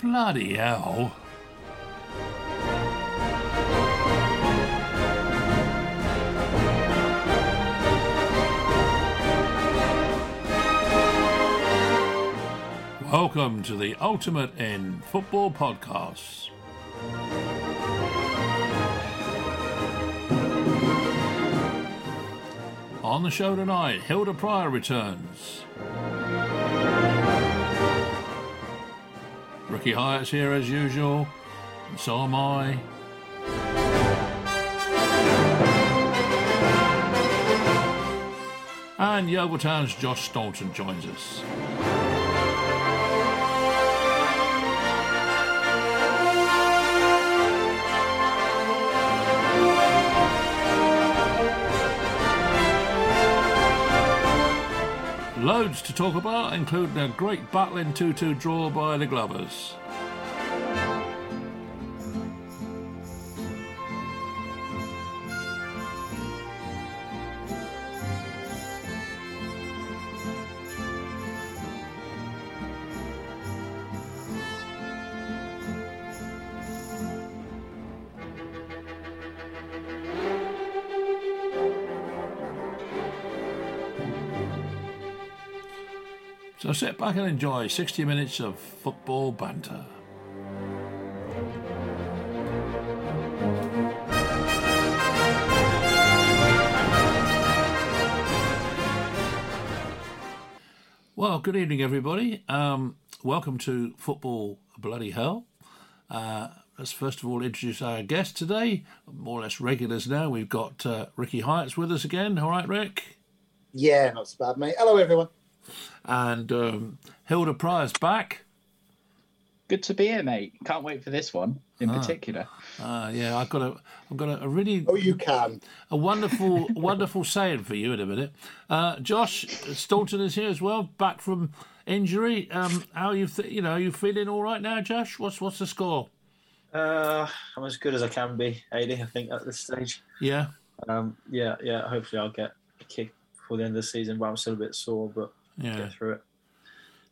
Bloody hell. Welcome to the Ultimate in Football Podcasts. On the show tonight, Hilda Pryor returns. Ricky Hyatt's here as usual, and so am I. And Yeovil Town's Josh Staunton joins us. Loads to talk about, including a great battling 2 2 draw by the Glovers. So sit back and enjoy 60 minutes of football banter. Well, good evening, everybody. Um, welcome to Football Bloody Hell. Uh, let's first of all introduce our guest today, more or less regulars now. We've got uh, Ricky Hyatt's with us again. All right, Rick? Yeah, not so bad, mate. Hello, everyone. And um, Hilda Pryor's back. Good to be here, mate. Can't wait for this one in particular. Uh, yeah, I've got a, I've got a, a really Oh, you can. a wonderful, wonderful saying for you in a minute. Uh, Josh Staunton is here as well, back from injury. Um, how you, th- you know, you feeling all right now, Josh? What's what's the score? Uh, I'm as good as I can be, AD, I think, at this stage. Yeah, Um, yeah, yeah, hopefully I'll get a kick before the end of the season, but I'm still a bit sore, but yeah. get through it.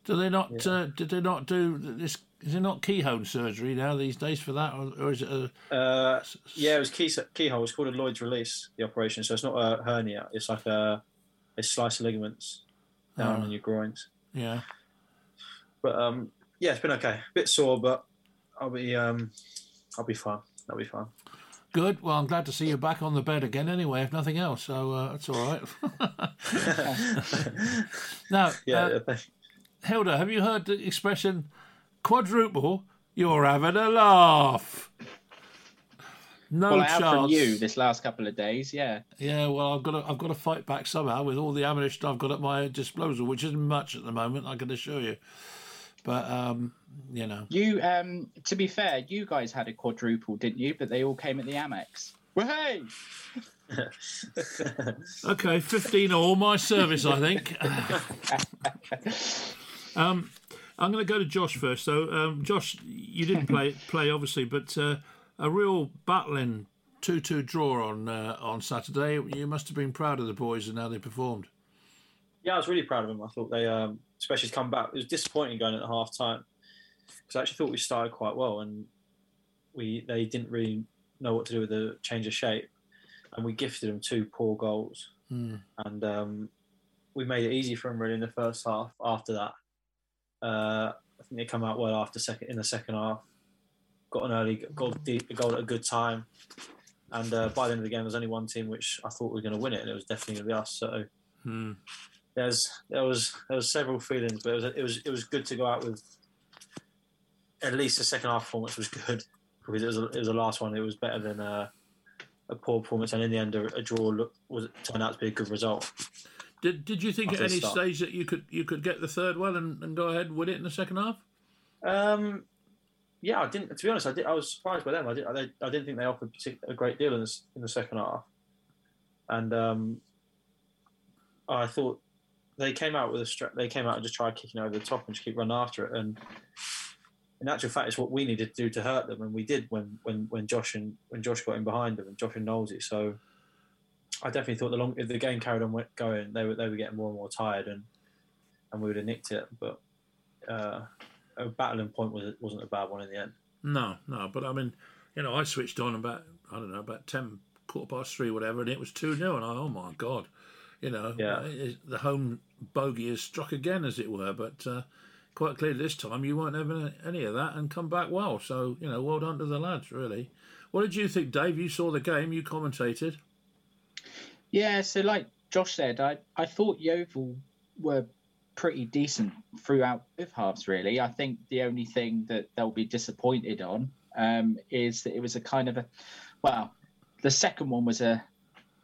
Do they not? Yeah. Uh, did they not do this? Is it not keyhole surgery now these days for that, or, or is it a? Uh, yeah, it was key, keyhole. It's called a Lloyd's release, the operation. So it's not a hernia, it's like a, a slice of ligaments down Oh. in your groins. Yeah. But um, yeah, it's been okay. A bit sore, but I'll be um, I'll be fine. I'll be fine. Good. Well, I'm glad to see you back on the bed again. Anyway, if nothing else, so uh, that's all right. now, yeah, uh, Hilda, have you heard the expression quadruple? You're having a laugh. No well, I have chance. from you this last couple of days. Yeah, Yeah, well, I've got to, I've got to fight back somehow with all the ammunition I've got at my disposal, which isn't much at the moment. I can assure you. But um, you know, you. Um, to be fair, you guys had a quadruple, didn't you? But they all came at the Amex. Well, hey, okay, fifteen all my service, I think. um, I'm going to go to Josh first. So, um, Josh, you didn't play play obviously, but uh, a real battling two-two draw on uh, on Saturday. You must have been proud of the boys and how they performed. Yeah, I was really proud of them. I thought they, um, especially to come back, it was disappointing going at half time because I actually thought we started quite well and we they didn't really know what to do with the change of shape, and we gifted them two poor goals, Hmm. and um, we made it easy for them really in the first half. After that, uh, I think they come out well after second in the second half, got an early goal, deep, goal at a good time, and uh, by the end of the game, there was only one team which I thought was going to win it, and it was definitely going to be us. So Hmm. there's there was there was several feelings, but it was it was it was good to go out with at least the second half performance was good because it was a, it was the last one. It was better than a, a poor performance, and in the end, a, a draw look, was turned out to be a good result. Did Did you think at any start. stage that you could you could get the third well and, and go ahead and win it in the second half? Um, yeah, I didn't. To be honest, I did. I was surprised by them. I did. I, I didn't think they offered a great deal in, this, in the second half, and um, I thought they came out with a stra- they came out and just tried kicking over the top and just keep running after it. And in actual fact, it's what we needed to do to hurt them, and we did when when when Josh and when Josh got in behind them and Josh and Knowlesy. So I definitely thought the long if the game carried on going, they were they were getting more and more tired, and and we would have nicked it. But uh, a battling point was wasn't a bad one in the end. No, no, but I mean, you know, I switched on about I don't know about ten quarter past three, whatever, and it was two 0 and I oh my god, you know, Yeah. the home bogey has struck again, as it were. But uh, quite clearly this time you weren't having any of that and come back well. So you know, well done to the lads, really. What did you think, Dave? You saw the game, you commentated. Yeah, so like Josh said, I, I thought Yeovil were pretty decent throughout both halves, really. I think the only thing that they'll be disappointed on um, is that it was a kind of a, well, the second one was a,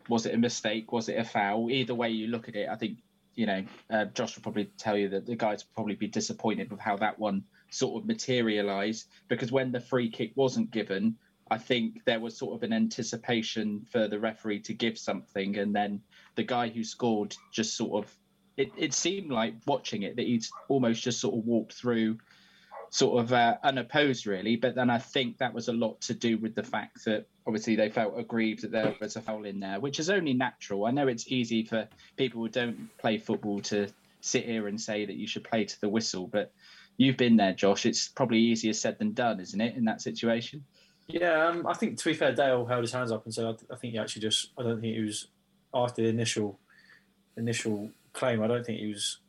was it a mistake? Was it a foul? Either way you look at it, I think, you know, uh, Josh will probably tell you that the guys probably be disappointed with how that one sort of materialised because when the free kick wasn't given, I think there was sort of an anticipation for the referee to give something, and then the guy who scored just sort of it, it seemed like watching it that he'd almost just sort of walked through sort of uh, unopposed really. But then i think that was a lot to do with the fact that obviously they felt aggrieved that there was a foul in there which is only natural i know it's easy for people who don't play football to sit here and say that you should play to the whistle but you've been there josh it's probably easier said than done isn't it in that situation Yeah, um, I think to be fair, Dale held his hands up and said, I, I think he actually just, I don't think he was after the initial initial claim. I don't think he was.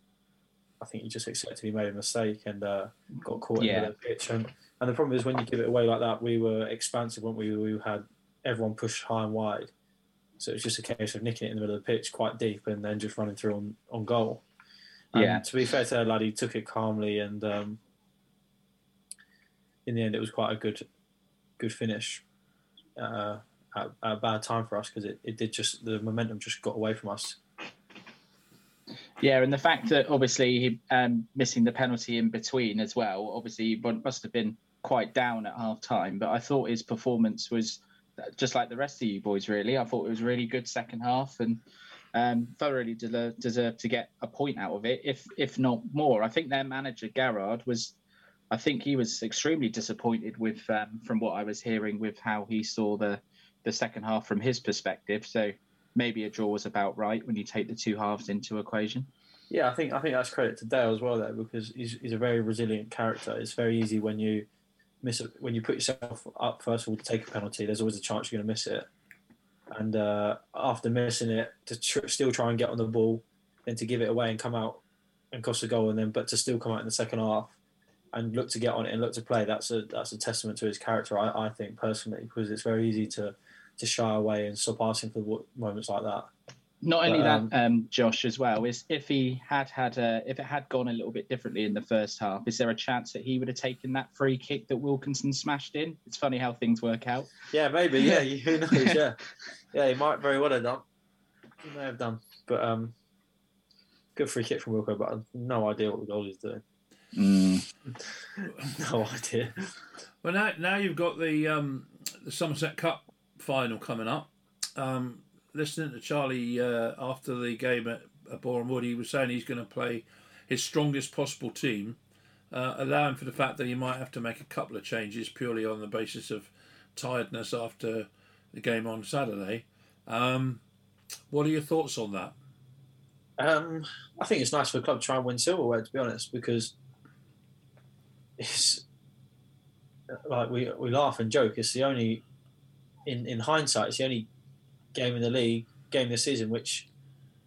I think he just accepted he made a mistake and uh, got caught in Yeah. the the pitch. And, and the problem is when you give it away like that, we were expansive, weren't we? We had everyone push high and wide, so it was just a case of nicking it in the middle of the pitch, quite deep, and then just running through on on goal. And Yeah. To be fair to lad, he took it calmly, and um, in the end, it was quite a good good finish uh, at, at a bad time for us because it, it did just the momentum just got away from us. Yeah, and the fact that obviously he um, missing the penalty in between as well, obviously he must have been quite down at half time. But I thought his performance was just like the rest of you boys, really. I thought it was really good second half and um, thoroughly deserved, deserved to get a point out of it, if if not more. I think their manager Garrard was, I think he was extremely disappointed with um, from what I was hearing with how he saw the the second half from his perspective. So maybe a draw was about right when you take the two halves into equation. Yeah, I think I think that's credit to Dale as well though, because he's, he's a very resilient character. It's very easy when you miss a, when you put yourself up first of all to take a penalty. There's always a chance you're going to miss it, and uh, after missing it, to tr- still try and get on the ball, then to give it away and come out and cost a goal, and then but to still come out in the second half and look to get on it and look to play. That's a that's a testament to his character. I, I think personally because it's very easy to to shy away and stop asking for moments like that. Not only But, um, that, um, Josh, as well, is if he had had a, if it had gone a little bit differently in the first half, is there a chance that he would have taken that free kick that Wilkinson smashed in? It's funny how things work out. Yeah, maybe. Yeah, who knows? Yeah, yeah, he might very well have done. He may have done, but um, good free kick from Wilco, but I've no idea what the goal is doing. No idea. Well, now now you've got the um, the Somerset Cup final coming up. Um, listening to Charlie uh, after the game at, at Boreham Wood, he was saying he's going to play his strongest possible team, uh, allowing for the fact that he might have to make a couple of changes purely on the basis of tiredness after the game on Saturday. Um, what are your thoughts on that? Um, I think it's nice for the club to try and win silverware, to be honest, because it's like we we laugh and joke. It's the only, in in hindsight, it's the only game in the league, game this season, which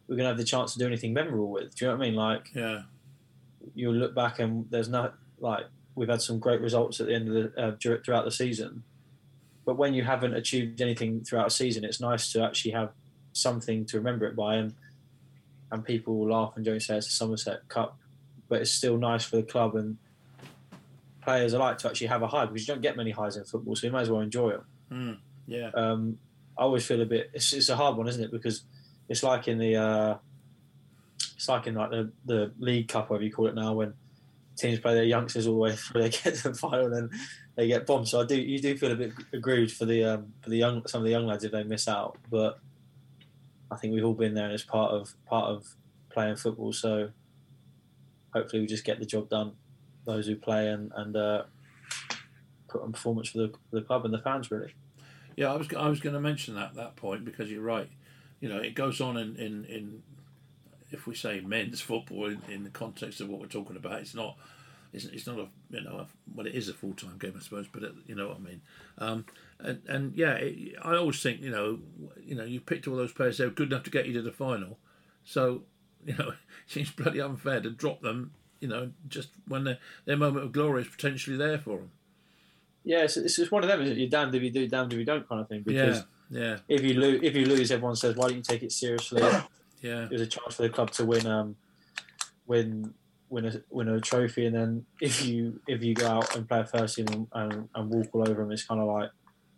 we're gonna have the chance to do anything memorable with. Do you know what I mean? Like Yeah, you'll look back and there's no like we've had some great results at the end of the uh, throughout the season, but when you haven't achieved anything throughout a season, it's nice to actually have something to remember it by, and and people will laugh and and say it's a Somerset Cup, but it's still nice for the club and players alike to actually have a high because you don't get many highs in football, so you might as well enjoy it. mm, yeah, Um, I always feel a bit. It's, it's a hard one, isn't it? Because it's like in the uh, it's like in like the, the League Cup, whatever you call it now, when teams play their youngsters all the way through, they get to the final and they get bombed. So I do you do feel a bit aggrieved for the um, for the young some of the young lads if they miss out, but I think we've all been there and it's part of part of playing football. So hopefully we just get the job done, those who play and and uh, put on performance for the, for the club and the fans really. Yeah, I was I was going to mention that that point because you're right. You know, it goes on in in, in if we say men's football in, in the context of what we're talking about, it's not it's, it's not a you know a, well it is a full time game I suppose, but it, you know what I mean. Um, and and yeah, it, I always think you know you know you picked all those players they were good enough to get you to the final, so you know it seems bloody unfair to drop them. You know, just when their their moment of glory is potentially there for them. Yeah, it's, it's just one of them. Is it? You're damned if you do, damned if you don't, kind of thing. Because Yeah, yeah, if you lose, if you lose, everyone says, "Why don't you take it seriously?" yeah, There's a chance for the club to win, um, win, win a win a trophy, and then if you if you go out and play a first team and, and, and walk all over them, it's kind of like,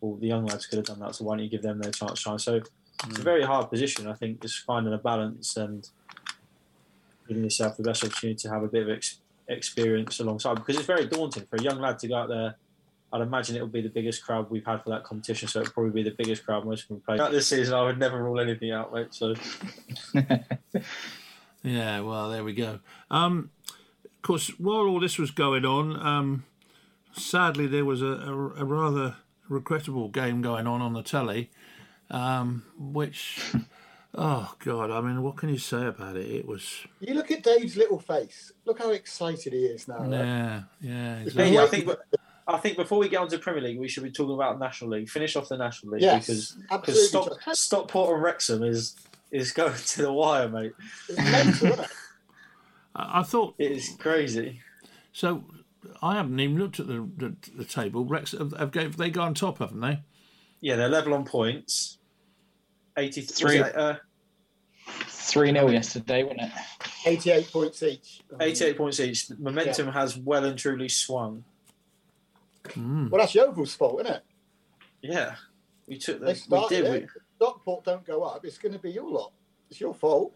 well, the young lads could have done that, so why don't you give them their chance to shine? So it's a very hard position. I think just finding a balance and giving yourself the best opportunity to have a bit of ex- experience alongside, because it's very daunting for a young lad to go out there. I'd imagine it will be the biggest crowd we've had for that competition, so it'll probably be the biggest crowd most of them play. Out this season, I would never rule anything out, mate. So yeah. Well, there we go. Um, of course, while all this was going on, um, sadly there was a, a, a rather regrettable game going on on the telly, um, which. Oh God! I mean, what can you say about it? It was, You look at Dave's little face. Look how excited he is now. right? yeah, yeah. Exactly. I think. I think before we get on to Premier League, we should be talking about National League. Finish off the National League Yes, because because Stop, Stockport and Wrexham is is going to the wire, mate. It's mental, it? I, I thought It is crazy. so. I haven't even looked at the the, the table. Rex have, have, have they gone on top, haven't they? Yeah, they're level on points. Eighty Three. three. Uh, 3 0 yesterday, wasn't it? 88 points each. Eighty-eight points each. Momentum has well and truly swung. Mm. Well, that's Yeovil's fault, isn't it? Yeah, we took They the. We started did. it. We, If Stockport don't go up, it's going to be your lot. It's your fault.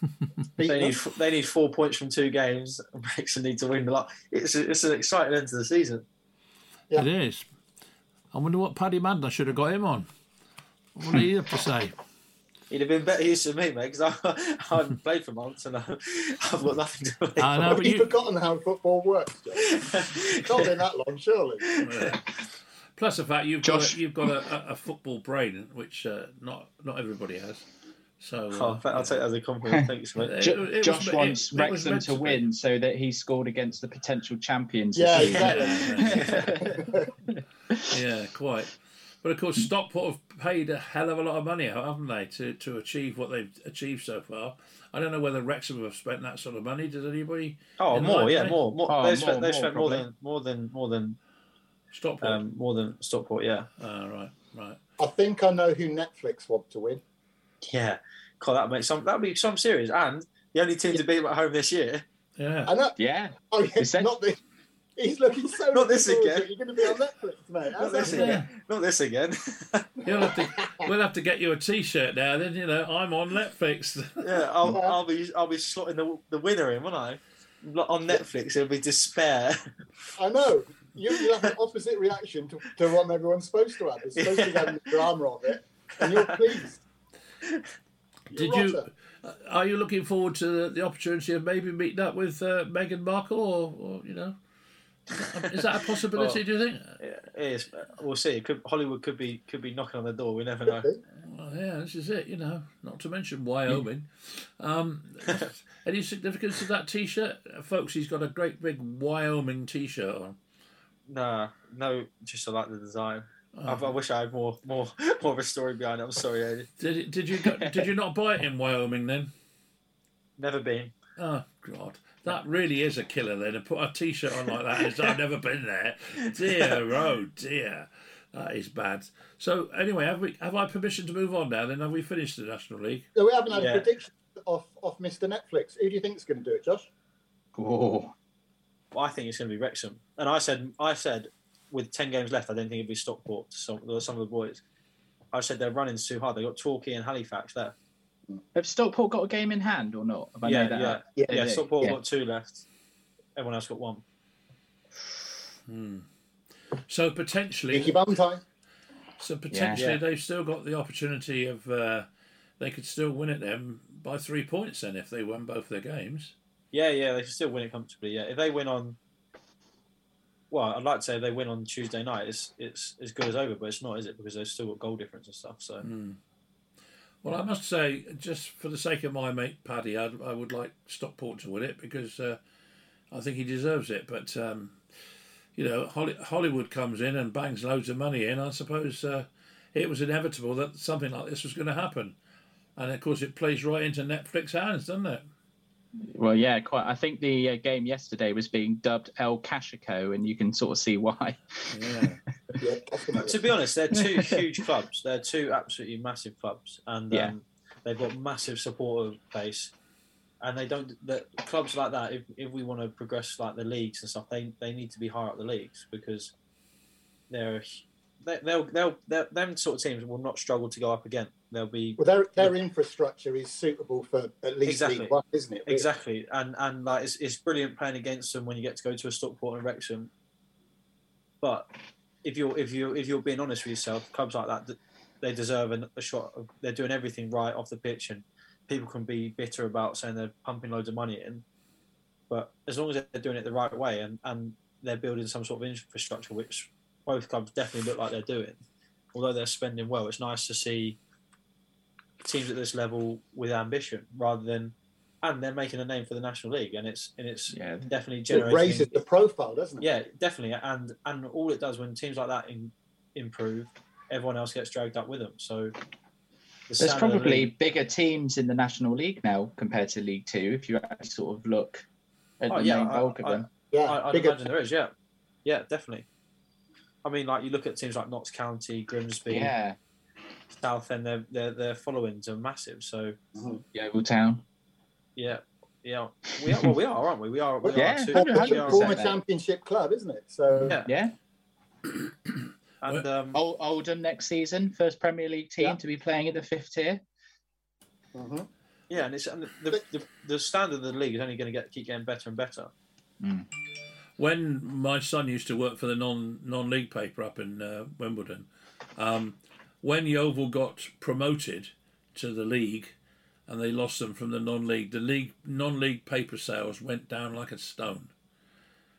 They them. need they need four points from two games. and Wrexham need to win the lot. It's a, it's an exciting end to the season. Yeah. It is. I wonder what Paddy Madden I should have got him on. What do you have to say? He'd have been better use than me, mate, because I, I haven't played for months and I, I've got nothing to play I know, Have but you you, forgotten how football works, Joe? It's not been that long, surely. plus the fact you've Josh- got a, you've got a, a, a football brain, which uh, not not everybody has. So uh, Oh, I'll take that as a compliment. Thanks, mate. It- Jo- it Josh it- wants it Wrexham meant to to be. win so that he scored against the potential champions. Yeah, this season. exactly. yeah, quite. But of course, Stockport have paid a hell of a lot of money out, haven't they, to, to achieve what they've achieved so far? I don't know whether Wrexham have spent that sort of money. Does anybody? Oh, more, yeah, mate? more, more. Oh, they've spent, they've more, spent more than, more than, more than, Stockport. um, more than Stockport. Yeah, Ah, right, right. I think I know who Netflix want to win. yeah. God, that makes some. That'd be some series, And the only team to beat them at home this year. Yeah. I know. Yeah. Oh, yeah, not this. He's looking so. Not this looking forward to again. it. You're going to be on Netflix, mate. Not this that? again. Not this again. You'll have to, we'll have to get you a T-shirt now. Then you know I'm on Netflix. yeah, I'll, I'll be, I'll be slotting the, the winner in, won't I? On Netflix, it'll be despair. I know. You, you have an opposite reaction to, to what everyone's supposed to have. It's supposed to have the drama of it, and you're pleased. Did You're you? rotter. Are you looking forward to the, the opportunity of maybe meeting up with uh, Meghan Markle, or, or you know, is that a possibility? Well- do you think? Yeah, it is. We'll see. It could, Hollywood could be could be knocking on the door. We never know. Well, yeah, this is it. You know, not to mention Wyoming. Um, any significance to that T-shirt, Uh, folks? He's got a great big Wyoming T-shirt on. Nah, no. Just I like the design. I, Oh. I wish I had more more more of a story behind it. I'm sorry, Eddie. Did did you did you not buy it in Wyoming then? Never been. Oh God, that really is a killer. Then to put a T-shirt on like that is I've never been there. Dear, oh dear, that is bad. So anyway, have we have I permission to move on now? Then have we finished the National League? So we haven't had Yeah. a prediction off, off Mr. Netflix. Who do you think is going to do it, Josh? Oh, Well, I think it's going to be Wrexham. And I said, I said, with ten games left, I don't think it'd be Stockport. To some some of the boys, I said they're running too hard. They got Torquay and Halifax left. Have Stockport got a game in hand or not? Have I yeah, made that yeah, up? Yeah. yeah. They Stockport yeah. got two left. Everyone else got one. So potentially, Mickey Valentine. So potentially Yeah. they've still got the opportunity of uh, they could still win it then by three points then if they win both their games. Yeah, yeah, they can still win it comfortably. Yeah, if they win on, well, I'd like to say if they win on Tuesday night, it's it's as good as over, but it's not, is it? Because they've still got goal difference and stuff. So Well, I must say, just for the sake of my mate Paddy, I'd, I would like Stockport to win it because uh, I think he deserves it. But um, you know, Holly, Hollywood comes in and bangs loads of money in. I suppose uh, it was inevitable that something like this was going to happen, and of course, it plays right into Netflix hands, doesn't it? Well, yeah, quite. I think the uh, game yesterday was being dubbed El Cashico, and you can sort of see why. Yeah. Yeah, to be honest, they're two huge clubs. They're two absolutely massive clubs, and Yeah. um, they've got massive supporter base. And they don't. The clubs like that, if, if we want to progress like the leagues and stuff, they they need to be higher up the leagues because they're they, they'll they'll they'll them sort of teams will not struggle to go up again. They'll be Well, their their infrastructure is suitable for at least Exactly. League One, isn't it? Exactly, and and like it's, it's brilliant playing against them when you get to go to a Stockport and Wrexham. But if you're if you if you're being honest with yourself, clubs like that they deserve an, a shot. Of, they're doing everything right off the pitch, and people can be bitter about saying they're pumping loads of money in. But as long as they're doing it the right way and, and they're building some sort of infrastructure, which both clubs definitely look like they're doing, although they're spending well, it's nice to see teams at this level with ambition rather than and they're making a name for the national league and it's and it's Yeah. definitely It raises the profile, doesn't it? yeah definitely and and all it does when teams like that in, improve everyone else gets dragged up with them so the There's standard of the probably bigger teams in the National League now compared to League Two. If you actually sort of look at Oh, the yeah, main I- bulk of I- them. Yeah, I, I'd bigger. imagine there is yeah yeah definitely I mean like you look at teams like Notts County Grimsby Yeah, Southend their, their their followings are massive so Yeovil Town. yeah yeah we are well we are aren't we we are we Yeah, are too, we are percent. Former championship club, isn't it? So Yeah. Yeah, and um, Ol- Oldham next season, first Premier League team Yeah. to be playing in the fifth tier. mhm. Yeah, and it's and the, the, the standard of the league is only going to get keep getting better and better. when my son used to work for the non non league paper up in uh, Wimbledon, um, when Yeovil got promoted to the league, and they lost them from the non league, the league non league paper sales went down like a stone.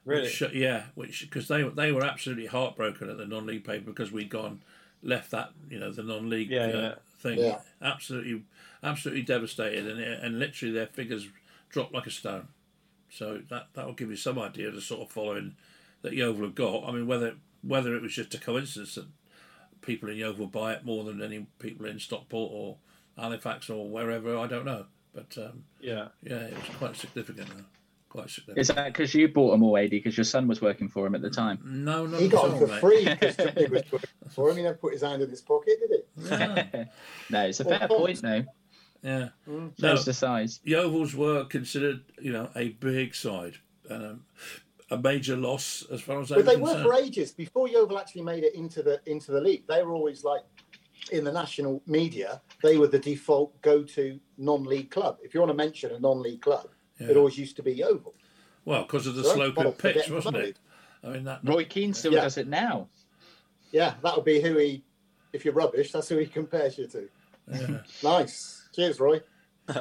Really, Which, yeah, which because they they were absolutely heartbroken at the non league paper because we'd gone left that you know the non league Yeah, uh, yeah. thing Yeah. absolutely absolutely devastated and and literally their figures dropped like a stone. So that that will give you some idea of the sort of following that Yeovil have got. I mean, whether whether it was just a coincidence that people in Yeovil buy it more than any people in Stockport or Halifax or wherever, I don't know. But um, yeah. yeah, it was quite significant. Though. Quite significant. Is that because you bought them all, AD? Because your son was working for him at the time. no, no, He got them for mate. free because Johnny was working for him. He never put his hand in his pocket, did he? No, no, it's a Well, fair Fox- point, though. yeah. Mm. No, Shows the size. Yeovils were considered, you know, a big side, um, a major loss as far as I'm they were for ages before Yeovil actually made it into the into the league. They were always like in the national media. They were the default go-to non-league club. If you want to mention a non-league club, it always used to be Yeovil. Well, because of the So, sloping well, pitch, wasn't it? I mean, that. Roy Keane still Yeah. does it now. Yeah, that would be who he. If you're rubbish, that's who he compares you to. Yeah. Nice. Cheers, Roy.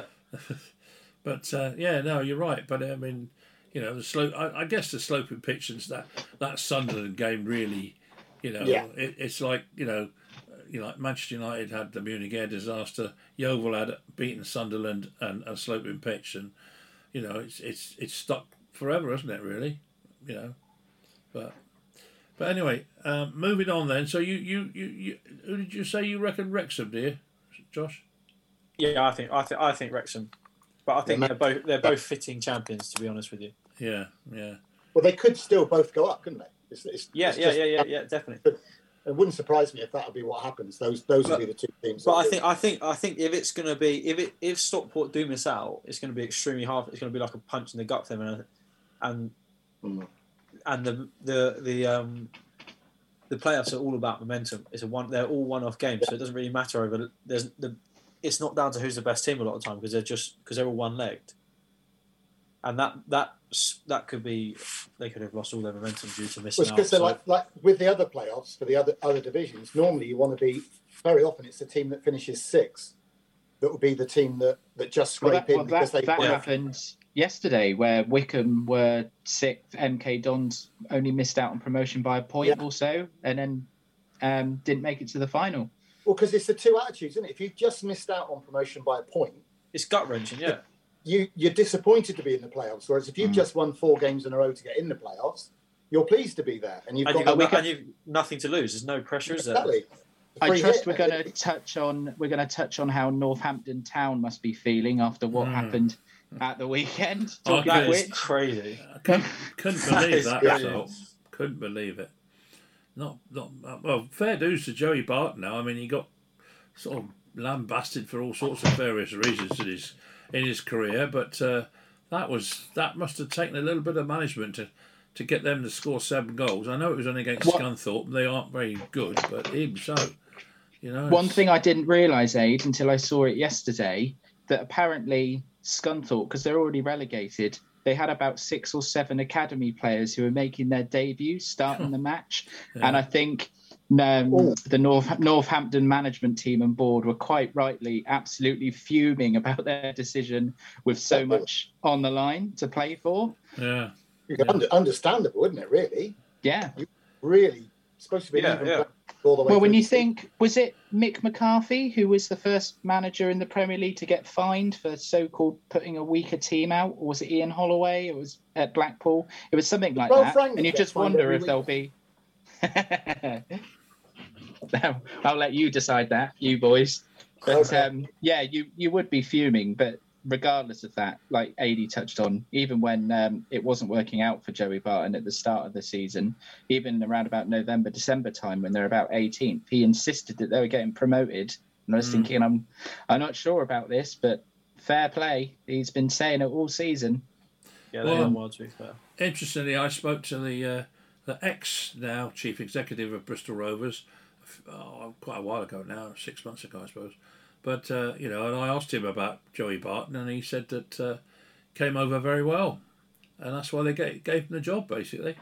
But uh, yeah, no, you're right. But I mean, you know, the slope. I, I guess the sloping pitch and that that Sunderland game really, you know, Yeah. it, it's like you know, you know, like Manchester United had the Munich air disaster. Yeovil had beaten Sunderland and a sloping pitch, and you know, it's it's it's stuck forever, isn't it? Really, you know. But but anyway, um, moving on then. So you you you, you who did you say you reckon Wrexham, dear, Josh? Yeah, I think I think I think Wrexham, but I think Yeah, they're both they're both fitting champions. To be honest with you. Yeah, yeah. Well, they could still both go up, couldn't they? It's, it's, Yeah, it's yeah, just- yeah, yeah, yeah, definitely. It wouldn't surprise me if that would be what happens. Those those But- would be the two teams. But I think I think I think if it's going to be if it if Stockport do miss out, it's going to be extremely hard. It's going to be like a punch in the gut for them, and and Mm. and the the the um the playoffs are all about momentum. It's a one. They're all one-off games, so it doesn't really matter over. There's the. It's not down to who's the best team a lot of the time because they're just because they're all one-legged, and that that that could be they could have lost all their momentum due to missing Well, out. because they're So- like like with the other playoffs for the other other divisions. Normally, you want to be very often it's the team that finishes sixth that will be the team that that just Well, that, in well, because that, they that yeah. happened yesterday, where Wycombe were sixth, MK Dons only missed out on promotion by a point Yeah. or so, and then um, didn't make it to the final. Well, because it's the two attitudes, isn't it? If you've just missed out on promotion by a point, it's gut wrenching, yeah. you you're disappointed to be in the playoffs. Whereas if you've Mm. just won four games in a row to get in the playoffs, you're pleased to be there, and you've And got you've, got, we and you've nothing to lose. There's no pressure, is there? I Free trust hit. we're going to touch on we're going to touch on how Northampton Town must be feeling after what Mm. happened at the weekend. Oh, Talking That of is crazy. I couldn't, couldn't believe is that result. Couldn't believe it. Not, not well. Fair dues to Joey Barton. Now, I mean, he got sort of lambasted for all sorts of various reasons in his in his career, but uh, that was that must have taken a little bit of management to to get them to score seven goals. I know it was only against What- Scunthorpe. They aren't very good, but even so, you know. one thing I didn't realise, Aid, until I saw it yesterday, that apparently Scunthorpe, because they're already relegated, they had about six or seven academy players who were making their debut starting the match, and I think. Um, Oh. the North Northampton management team and board were quite rightly absolutely fuming about their decision with so much on the line to play for. yeah. Under, understandable, isn't it? Really, Yeah. You're really supposed to be Yeah, even yeah. All the way. Well, when you think, was it Mick McCarthy who was the first manager in the Premier League to get fined for so-called putting a weaker team out, or was it Ian Holloway? It was at Blackpool. It was something like Well, that, Frank and you just wonder if there'll be. I'll let you decide that, you boys. But Okay. um, yeah, you you would be fuming, but regardless of that, like Adi touched on, even when um, it wasn't working out for Joey Barton at the start of the season, even around about November, December time when they're about 18th, he insisted that they were getting promoted. And I was Mm. thinking, I'm I'm not sure about this, but fair play. He's been saying it all season. Yeah, they Well, are well, to be fair. Interestingly, I spoke to the uh, the ex now chief executive of Bristol Rovers oh, quite a while ago now, six months ago, I suppose. But uh, you know, and I asked him about Joey Barton, and he said that uh, came over very well, and that's why they gave, gave him the job basically.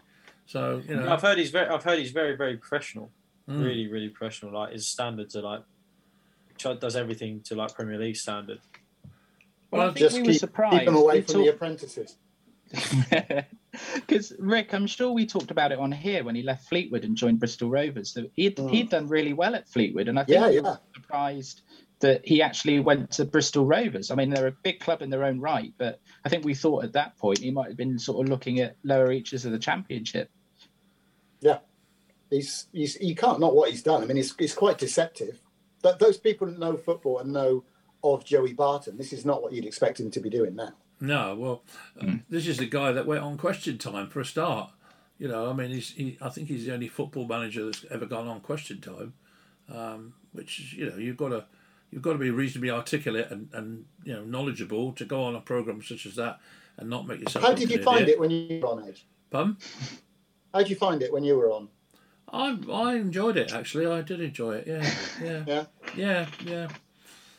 So you know, I've heard he's very. I've heard he's very, very professional. Mm. Really, really professional. Like his standards are like ch- does everything to like Premier League standard. Well, I Well, think just we were keep, surprised. keep them away We from the apprentices. Because Rick, I'm sure we talked about it on here when he left Fleetwood and joined Bristol Rovers. That he'd Mm. he'd done really well at Fleetwood, and I think Yeah, we yeah. were surprised that he actually went to Bristol Rovers. I mean, they're a big club in their own right, but I think we thought at that point he might have been sort of looking at lower reaches of the Championship. Yeah, he's, he's he can't not what he's done. I mean, it's, it's quite deceptive. But those people that know football and know of Joey Barton, this is not what you'd expect him to be doing now. No, well, uh, this is the guy that went on Question Time for a start. You know, I mean, he's he, I think he's the only football manager that's ever gone on Question Time, um, which you know you've got to you've got to be reasonably articulate and, and you know knowledgeable to go on a program such as that and not make yourself. How did you find idiot. it when you were on Edge? Pardon? How did you find it when you were on? I I enjoyed it actually. I did enjoy it. Yeah, yeah, Yeah. yeah, yeah,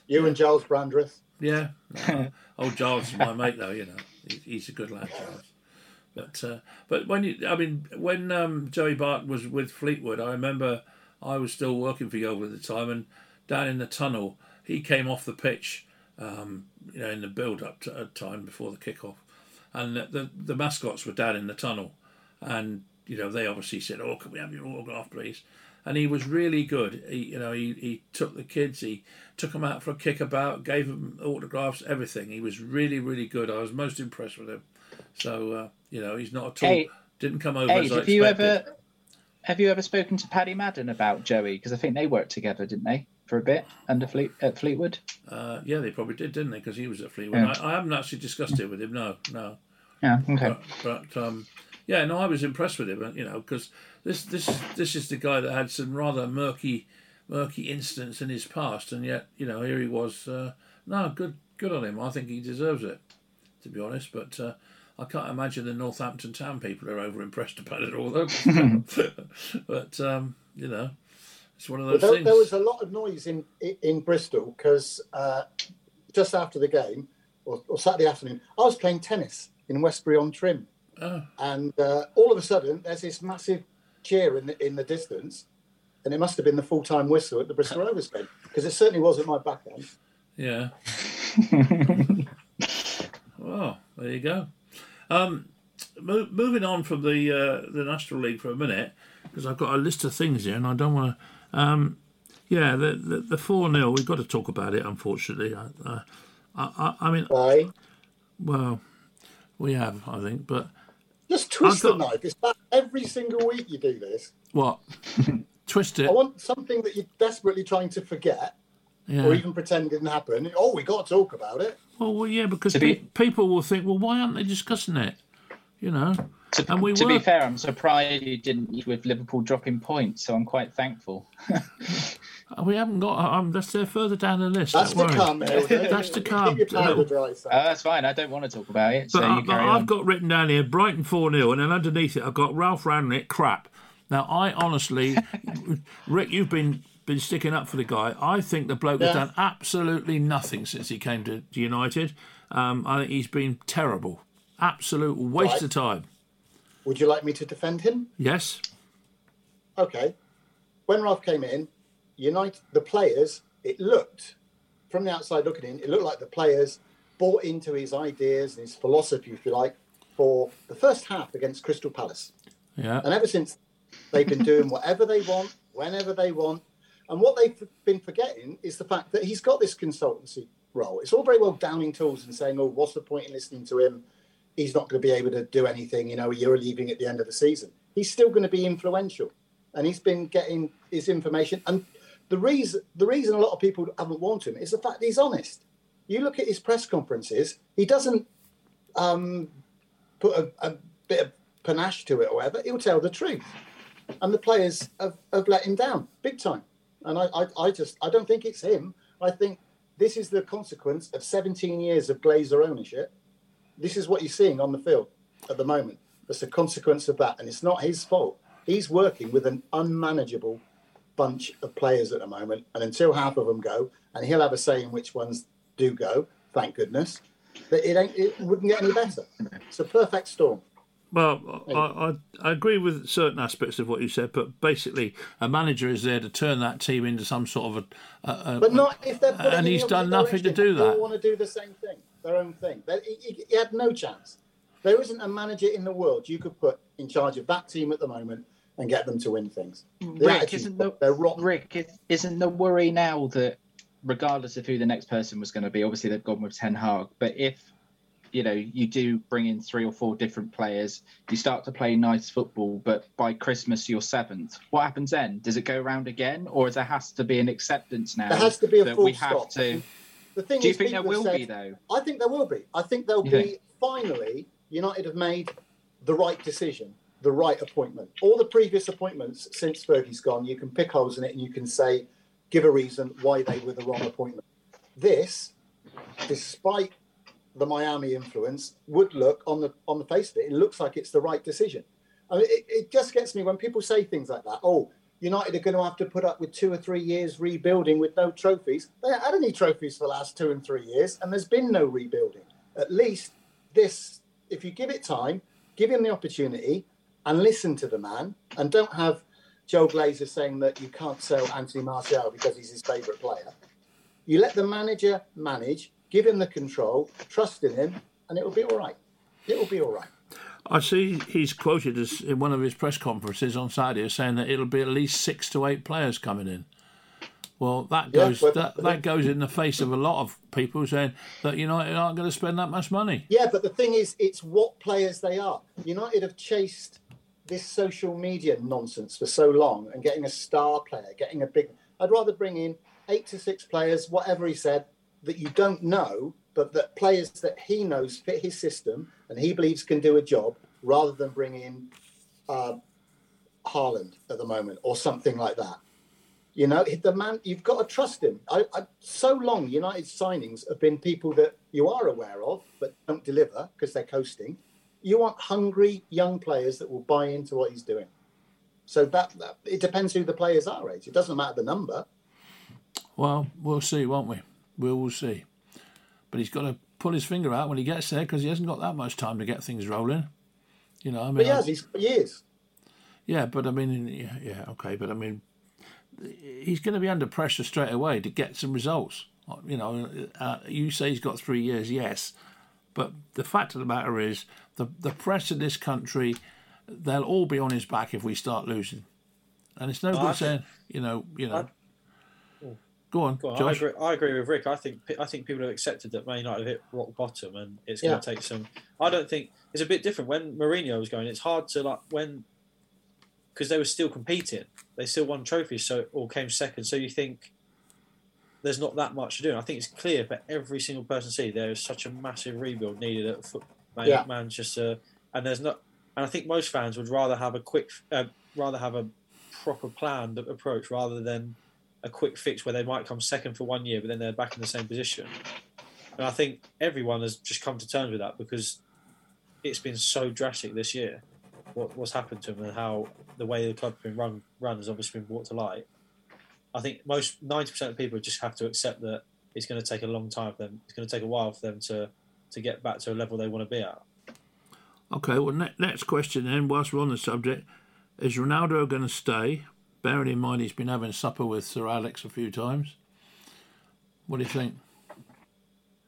You and Giles Brandreth. yeah. No, old Giles is my mate though. You know, he's a good lad, Giles. But uh, but when you, I mean, when um, Joey Barton was with Fleetwood, I remember I was still working for Yeovil at the time, and down in the tunnel, he came off the pitch, um, you know, in the build-up to, uh, time before the kick-off, and the, the the mascots were down in the tunnel, and you know they obviously said, "Oh, can we have your autograph, please?" And he was really good. He, you know, he, he took the kids, he took them out for a kickabout, gave them autographs, everything. He was really, really good. I was most impressed with him. So uh, you know, he's not at all Hey, didn't come over Hey, as I have you ever have you ever spoken to Paddy Madden about Joey? Because I think they worked together, didn't they, for a bit under Fleet at Fleetwood? Uh, yeah, they probably did, didn't they? Because he was at Fleetwood. Yeah. I, I haven't actually discussed it with him. No, no. Yeah. Okay. But, but um, yeah, no, I was impressed with him. You know, because this this this is the guy that had some rather murky murky incidents in his past, and yet you know here he was. Uh, no, good good on him. I think he deserves it, to be honest. But uh, I can't imagine the Northampton Town people are over impressed about it all, though. but um, you know, it's one of But those there, things. there was a lot of noise in in Bristol because uh, just after the game or, or Saturday afternoon, I was playing tennis in Westbury on Trym, Oh, and uh, all of a sudden there's this massive cheer in the in the distance, and it must have been the full time whistle at the Bristol Rovers game because it certainly wasn't my backhand. yeah. Well, there you go. Um, mo- moving on from the uh, the National League for a minute, because I've got a list of things here, and I don't want to. Um, yeah, the the, the four 0 We've got to talk about it. Unfortunately, I, I, I, I mean, Why? Well, we have, I think, but Just twist I've the knife. It's that every single week you do this. what? Twist it. I want something that you're desperately trying to forget Yeah. or even pretend didn't happen. Oh, we got to talk about it. Well, well, yeah, because be- pe- people will think, well, why aren't they discussing it? You know, To, And we to were- be fair, I'm surprised you didn't with Liverpool dropping points, so I'm quite thankful. we haven't got. Um, that's there further down the list. That's don't to worry. come, That's to come. Keep dry, Sam. Uh, that's fine. I don't want to talk about it, so But, I, you but carry I've got written down here Brighton 4 0, and then underneath it, I've got Ralph Rangnick crap. Now, I honestly, Rick, you've been been sticking up for the guy. I think the bloke has done absolutely nothing since he came to United. Um, I think he's been terrible. Absolute waste Right. of time. Would you like me to defend him? Yes. Okay. When Ralph came in, United, the players, it looked from the outside looking in, it looked like the players bought into his ideas and his philosophy, if you like, for the first half against Crystal Palace. Yeah. And ever since, they've been doing whatever they want, whenever they want. And what they've been forgetting is the fact that he's got this consultancy role. It's all very well downing tools and saying, oh, what's the point in listening to him? He's not going to be able to do anything. You know, you're leaving at the end of the season. He's still going to be influential. And he's been getting his information. And the reason, the reason a lot of people haven't wanted him is the fact he's honest. You look at his press conferences, he doesn't um, put a, a bit of panache to it or whatever. He'll tell the truth and the players have, have let him down big time. And I, I, I just I don't think it's him. I think this is the consequence of 17 years of Glazer ownership. This is what you're seeing on the field at the moment. It's a consequence of that, and it's not his fault. He's working with an unmanageable bunch of players at the moment, and until half of them go, and he'll have a say in which ones do go. Thank goodness. That it ain't. It wouldn't get any better. It's a perfect storm. Well, I, I, agree with certain aspects of what you said, but basically, a manager is there to turn that team into some sort of a. a, a But not if they're And he's done nothing to do They all that. want to do the same thing, their own thing. They, he, he- had no chance. There isn't a manager in the world you could put in charge of that team at the moment and get them to win things. The mm, Rick, isn't the, they're rotten. Rick, is- isn't the worry now that regardless of who the next person was going to be, obviously they've gone with Ten Hag, but if you know you do bring in three or four different players, you start to play nice football, but by Christmas you're seventh. What happens then? Does it go around again, or there has to be an acceptance now There has to be a full we have to? The thing Do you is, think there will have be though? I think there will be. I think there'll be finally United have made the right decision, the right appointment. All the previous appointments since Fergie's gone, you can pick holes in it and you can say, give a reason why they were the wrong appointment. This, despite the Miami influence, would look on the on the face of it, it looks like it's the right decision. I mean, it, it just gets me when people say things like that. Oh, United are going to have to put up with two or three years rebuilding with no trophies. They haven't had any trophies for the last two and three years, and there's been no rebuilding. At least this, if you give it time, give him the opportunity, and listen to the man, and don't have Joel Glazer saying that you can't sell Anthony Martial because he's his favourite player. You let the manager manage, give him the control, trust in him, and it will be all right. It will be all right. I see he's quoted as in one of his press conferences on Saturday as saying that it'll be at least six to eight players coming in. Well, that Yeah, goes but- that, that goes in the face of a lot of people saying that United aren't going to spend that much money. Yeah, but the thing is, it's what players they are. United have chased this social media nonsense for so long and getting a star player, getting a big. I'd rather bring in eight to six players, whatever he said, that you don't know, but that players that he knows fit his system and he believes can do a job, rather than bring in uh, Haaland at the moment or something like that. You know, the man, you've got to trust him. I, I, so long, United signings have been people that you are aware of, but don't deliver because they're coasting. You want hungry young players that will buy into what he's doing. So that, that it depends who the players are, Age. It doesn't matter the number. Well, we'll see, won't we? We will see. But he's got to pull his finger out when he gets there because he hasn't got that much time to get things rolling. You know, I mean, But he I- has, he's got years. Yeah, but I mean, yeah, yeah, okay, but I mean, he's going to be under pressure straight away to get some results. You know, uh, you say he's got three years, yes, but the fact of the matter is, the the press of this country, they'll all be on his back if we start losing, and it's no I good think- saying, you know, you know, Go on, Go on, I agree. I agree with Rick. I think I think people have accepted that Man United have hit rock bottom, and it's going Yeah. to take some. I don't think it's a bit different when Mourinho was going. It's hard to like when because they were still competing. They still won trophies, so or came second. So you think there's not that much to do. And I think it's clear for every single person to see there is such a massive rebuild needed at foot, Man, Yeah. Manchester, and there's not. And I think most fans would rather have a quick, uh, rather have a proper planned approach rather than a quick fix where they might come second for one year, but then they're back in the same position. And I think everyone has just come to terms with that because it's been so drastic this year. What, what's happened to them and how the way the club's been run run has obviously been brought to light. I think most ninety percent of people just have to accept that it's going to take a long time for them. It's going to take a while for them to to get back to a level they want to be at. Okay, well, ne- next question then, whilst we're on the subject, is Ronaldo going to stay? Bearing in mind he's been having supper with Sir Alex a few times. What do you think?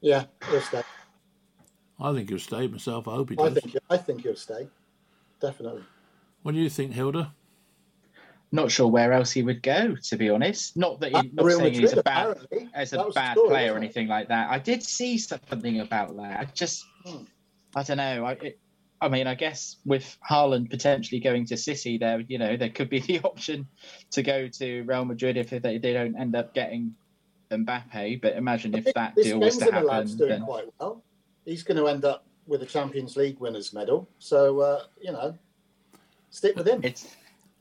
Yeah, he'll stay. I think he'll stay myself. I hope he I does. think I think he'll stay. Definitely. What do you think, Hilda? Not sure where else he would go, to be honest. Not that he, not Real saying he's a bad as a That was the bad story, player or anything like that. I did see something about that. I just, Hmm. I don't know. I, it, I mean, I guess with Haaland potentially going to City, there, you know, there could be the option to go to Real Madrid if they, they don't end up getting Mbappe. But imagine if that this deal was to Benzema lad's happen, doing then quite well. He's going to end up with a Champions League winners medal. So uh, you know, stick with him. it's.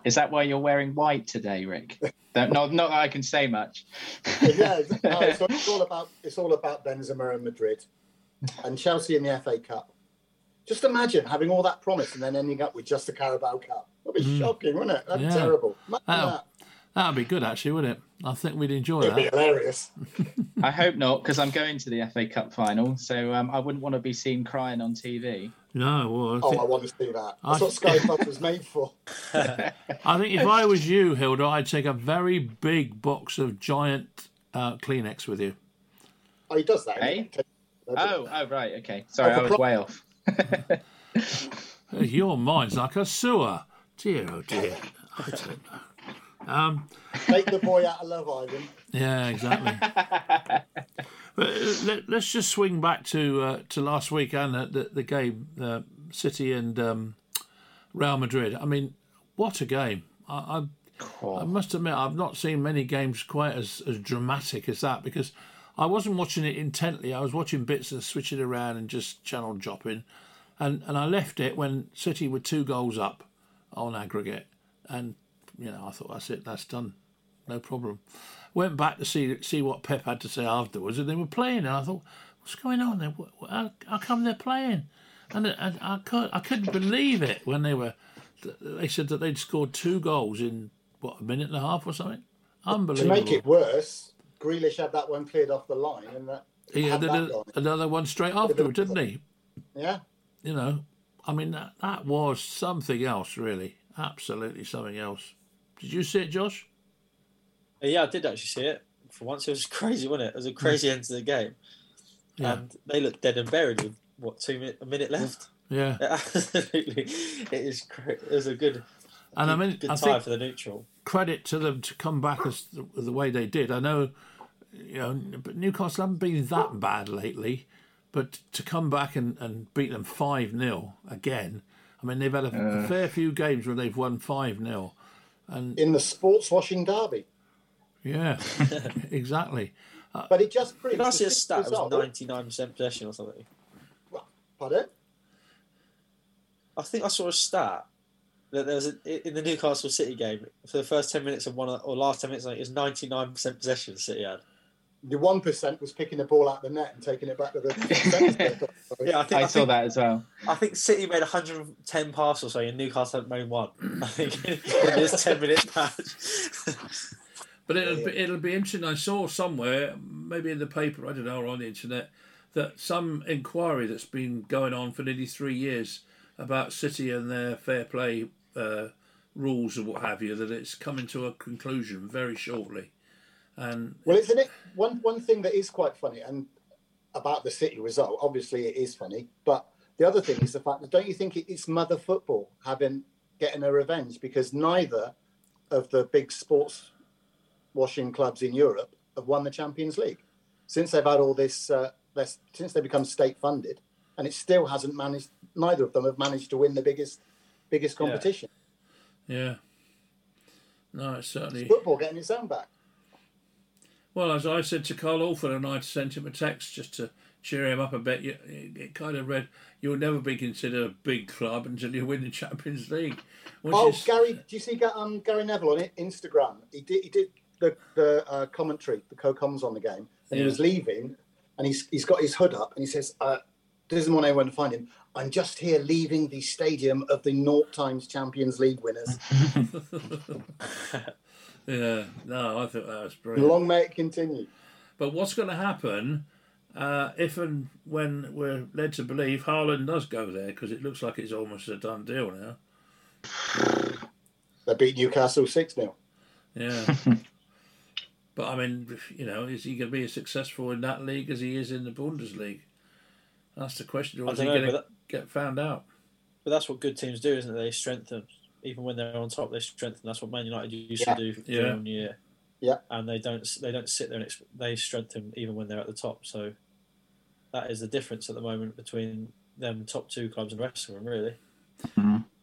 Is that why you're wearing white today, Rick? Not, not that I can say much. yeah, no, it's, it's all about it's all about Benzema and Madrid, and Chelsea in the FA Cup. Just imagine having all that promise and then ending up with just the Carabao Cup. That'd be Mm. shocking, wouldn't it? That'd Yeah. be terrible. Imagine Oh. that. That'd be good, actually, wouldn't it? I think we'd enjoy It'd be hilarious. I hope not, because I'm going to the FA Cup final, so um, I wouldn't want to be seen crying on TV. No, well, I Oh, think, I want to see that. I- That's what Sky Plus was made for. I think if I was you, Hilda, I'd take a very big box of giant uh, Kleenex with you. Oh, he does that. Eh? Oh, oh, right, okay. Sorry, Oh, I was pro- way off. Your mind's like a sewer. Dear, oh dear. I don't know. Um, Take the boy out of Love Island. yeah, exactly. but uh, let, us just swing back to uh, to last week and the, the, the game, uh, City and um, Real Madrid. I mean, what a game! I, I, I must admit, I've not seen many games quite as, as dramatic as that because I wasn't watching it intently. I was watching bits and switching around and just channel dropping. And, and I left it when City were two goals up on aggregate. And, you know, I thought, that's it, that's done. No problem. Went back to see see what Pep had to say afterwards, and they were playing. And I thought, what's going on there? How, how come they're playing? And, and I, could, I couldn't believe it when they were. They said that they'd scored two goals in what a minute and a half or something. Unbelievable. To make it worse, Grealish had that one cleared off the line, and that he had did that a- another one straight afterwards, didn't he? Yeah, You know, I mean that that was something else, really. Absolutely something else. Did you see it, Josh? Yeah, I did actually see it. For once, it was crazy, wasn't it? It was a crazy end to the game, Yeah. and they looked dead and buried with what two minute a minute left. Yeah. Absolutely, it is. cra- It was a good, And I mean, good I tie think for the neutral. credit to them to come back as the, the way they did. I know, you know, but Newcastle haven't been that bad lately, but to come back and, and beat them five 0 again. I mean, they've had a uh. fair few games where they've won five 0 And, in the sports washing derby. Yeah, exactly. Uh, but it just proves. Did I see a stat? It was ninety nine percent possession or something. Pardon? I think I saw a stat that there was a, in the Newcastle City game for the first ten minutes of one or last ten minutes. Like, it was ninety nine percent possession. City had. The one percent was picking the ball out of the net and taking it back to the. centre. Yeah, I think I I, saw think, that as well. I think City made 110 passes or so, and Newcastle hadn't made one. I think in this 10 minute match. But it'll be, it'll be interesting. I saw somewhere, maybe in the paper, I don't know, or on the internet, that some inquiry that's been going on for nearly three years about City and their fair play uh, rules or what have you, that it's coming to a conclusion very shortly. And Well, isn't it one one thing that is quite funny and about the City result? Obviously, it is funny, but the other thing is the fact that don't you think it's mother football having getting a revenge because neither of the big sports washing clubs in Europe have won the Champions League since they've had all this. Uh, since they become state funded, and it still hasn't managed. Neither of them have managed to win the biggest biggest competition. Yeah. No, it's certainly. Football getting its own back. Well, as I said to Carl Alford and I sent him a text just to cheer him up a bit, it it kind of read, You'll never be considered a big club until you win the Champions League. Which Oh, is, Gary, do you see um, Gary Neville on I- Instagram? He did. He did the the uh, commentary, the co-coms on the game, and Yeah. he was leaving, and he's he's got his hood up, and he says, uh, "Doesn't want anyone to find him. I'm just here leaving the stadium of the naught times Champions League winners. Yeah, no, I thought that was And brilliant. long may it continue." But what's going to happen uh, if and when we're led to believe Haaland does go there? Because it looks like it's almost a done deal now. They beat Newcastle six 0 Yeah. but I mean, you know, is he going to be as successful in that league as he is in the Bundesliga? That's the question. Or I is he know, going but to that, get found out? but that's what good teams do, isn't it? They strengthen even when they're on top. They strengthen. That's what Man United used Yeah. to do Yeah. year on year. Yeah. and they don't they don't sit there and exp- they strengthen even when they're at the top. So that is the difference at the moment between them top two clubs and the rest of them, really.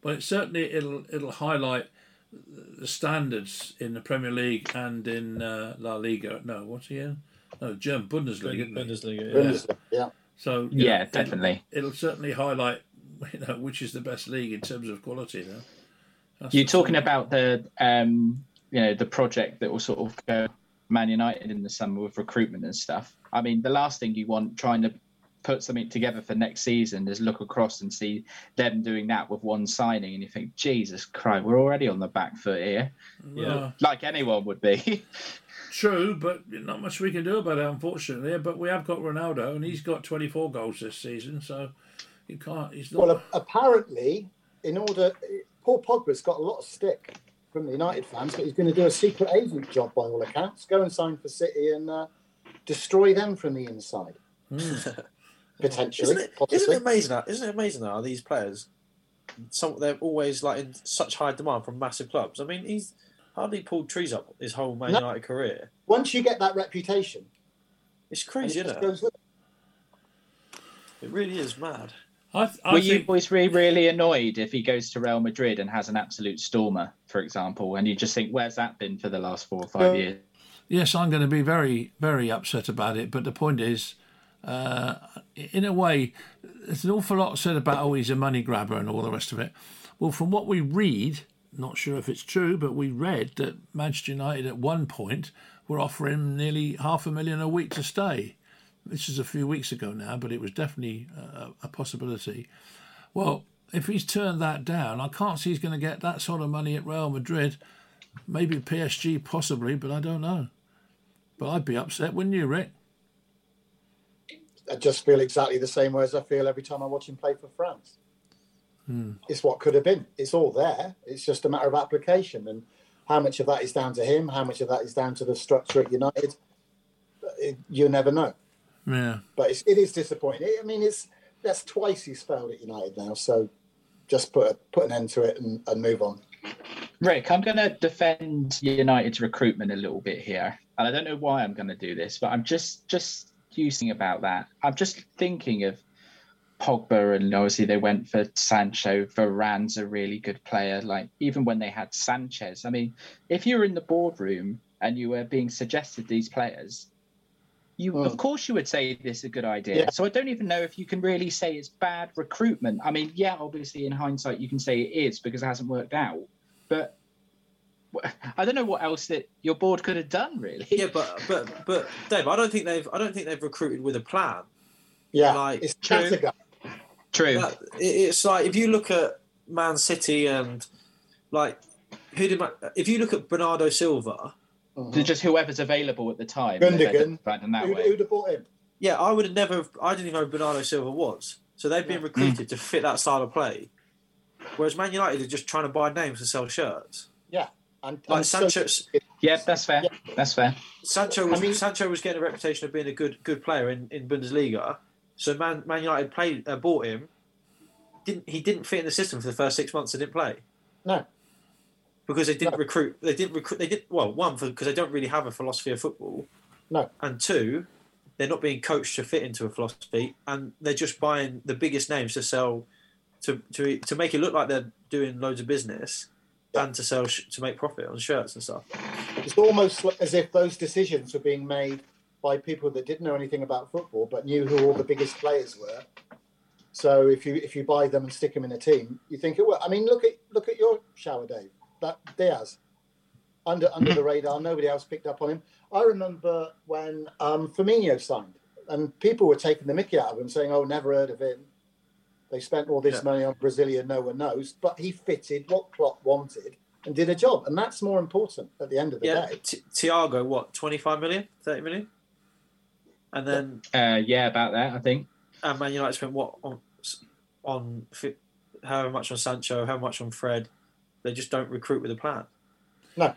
But it certainly it'll it'll highlight the standards in the Premier League and in uh, La Liga. No, what's he in? No, German Bundesliga. isn't? Bundesliga. Yeah. Yeah. Bundesliga, yeah. So Yeah, know, it- definitely. It'll certainly highlight you know which is the best league in terms of quality. Now, That's You're talking thing. about the um, you know the project that will sort of go Man United in the summer with recruitment and stuff. I mean, the last thing you want trying to put something together for next season is look across and see them doing that with one signing, and you think, Jesus Christ, we're already on the back foot here, Yeah. like anyone would be. True, but not much we can do about it, unfortunately. But we have got Ronaldo, and he's got 24 goals this season, so you can't. He's not. Well, apparently, in order, Paul Pogba's got a lot of stick from the United fans, but he's going to do a secret agent job by all accounts. Go and sign for City and uh, destroy them from the inside, potentially. Isn't it, isn't it amazing? How, isn't it amazing how these players, some they're always like in such high demand from massive clubs. I mean, he's hardly pulled trees up his whole Man No. United career. Once you get that reputation, It's crazy, it isn't it? It really is mad. I, th- I Were you boys really, really annoyed if he goes to Real Madrid and has an absolute stormer, for example, and you just think, where's that been for the last four or five years? Yes, I'm going to be very, very upset about it. But the point is, uh, in a way, there's an awful lot said about oh he's a money grabber and all the rest of it. Well, from what we read, not sure if it's true, but we read that Manchester United at one point were offering him nearly half a million a week to stay. This is a few weeks ago now, but it was definitely a, a possibility. Well, if he's turned that down, I can't see he's going to get that sort of money at Real Madrid. Maybe PSG, possibly, but I don't know. But I'd be upset, wouldn't you, Rick? I just feel exactly the same way as I feel every time I watch him play for France. Hmm. It's what could have been. It's all there. It's just a matter of application. And how much of that is down to him, how much of that is down to the structure at United, it, you never know. Yeah. But it's, it is disappointing. I mean, it's that's twice he's failed at United now. So just put a, put an end to it and, and move on. Rick, I'm going to defend United's recruitment a little bit here, and I don't know why I'm going to do this, but I'm just just using about that. I'm just thinking of Pogba, and obviously they went for Sancho. Varane's a really good player. Like even when they had Sanchez, I mean, if you were in the boardroom and you were being suggested these players, you Hmm. of course you would say this is a good idea. Yeah. So I don't even know if you can really say it's bad recruitment. I mean, yeah, obviously in hindsight you can say it is because it hasn't worked out, but I don't know what else that your board could have done really. Yeah, but but but Dave, I don't think they've I don't think they've recruited with a plan. Yeah, Like, it's true. True. That- it's like if you look at Man City and like who did Man, if you look at Bernardo Silva, They're just whoever's available at the time. Gundogan. That Who'd, way. who'd have bought him? yeah, I would have never I didn't even know Bernardo Silva was. So they've been Yeah. recruited to fit that style of play. Whereas Man United are just trying to buy names and sell shirts. Yeah, And, Like and so- Yeah, that's fair. That's fair. Sancho was I mean- Sancho was getting a reputation of being a good good player in, in Bundesliga. So Man, Man United played uh, bought him. Didn't he didn't fit in the system for the first six months? and didn't play no, because they didn't No. recruit. They didn't recruit. They did well one for because they don't really have a philosophy of football, No. And two, they're not being coached to fit into a philosophy, and they're just buying the biggest names to sell, to to to make it look like they're doing loads of business, and to sell to make profit on shirts and stuff. It's almost as if those decisions were being made by people that didn't know anything about football but knew who all the biggest players were. So if you if you buy them and stick them in a team, you think it will. I mean, look at look at your shower, Dave. That Diaz, under under the radar, nobody else picked up on him. I remember when um, Firmino signed, and people were taking the Mickey out of him, saying, "Oh, never heard of him." They spent all this Yeah. money on Brazilian, no one knows, but he fitted what Klopp wanted and did a job, and that's more important at the end of the Yeah, day. T- Thiago, what 25 million, 30 million, and then Uh, yeah, about that, I think. and Man United spent what on on fi- however much on Sancho, how much on Fred. They just don't recruit with a plan. No, it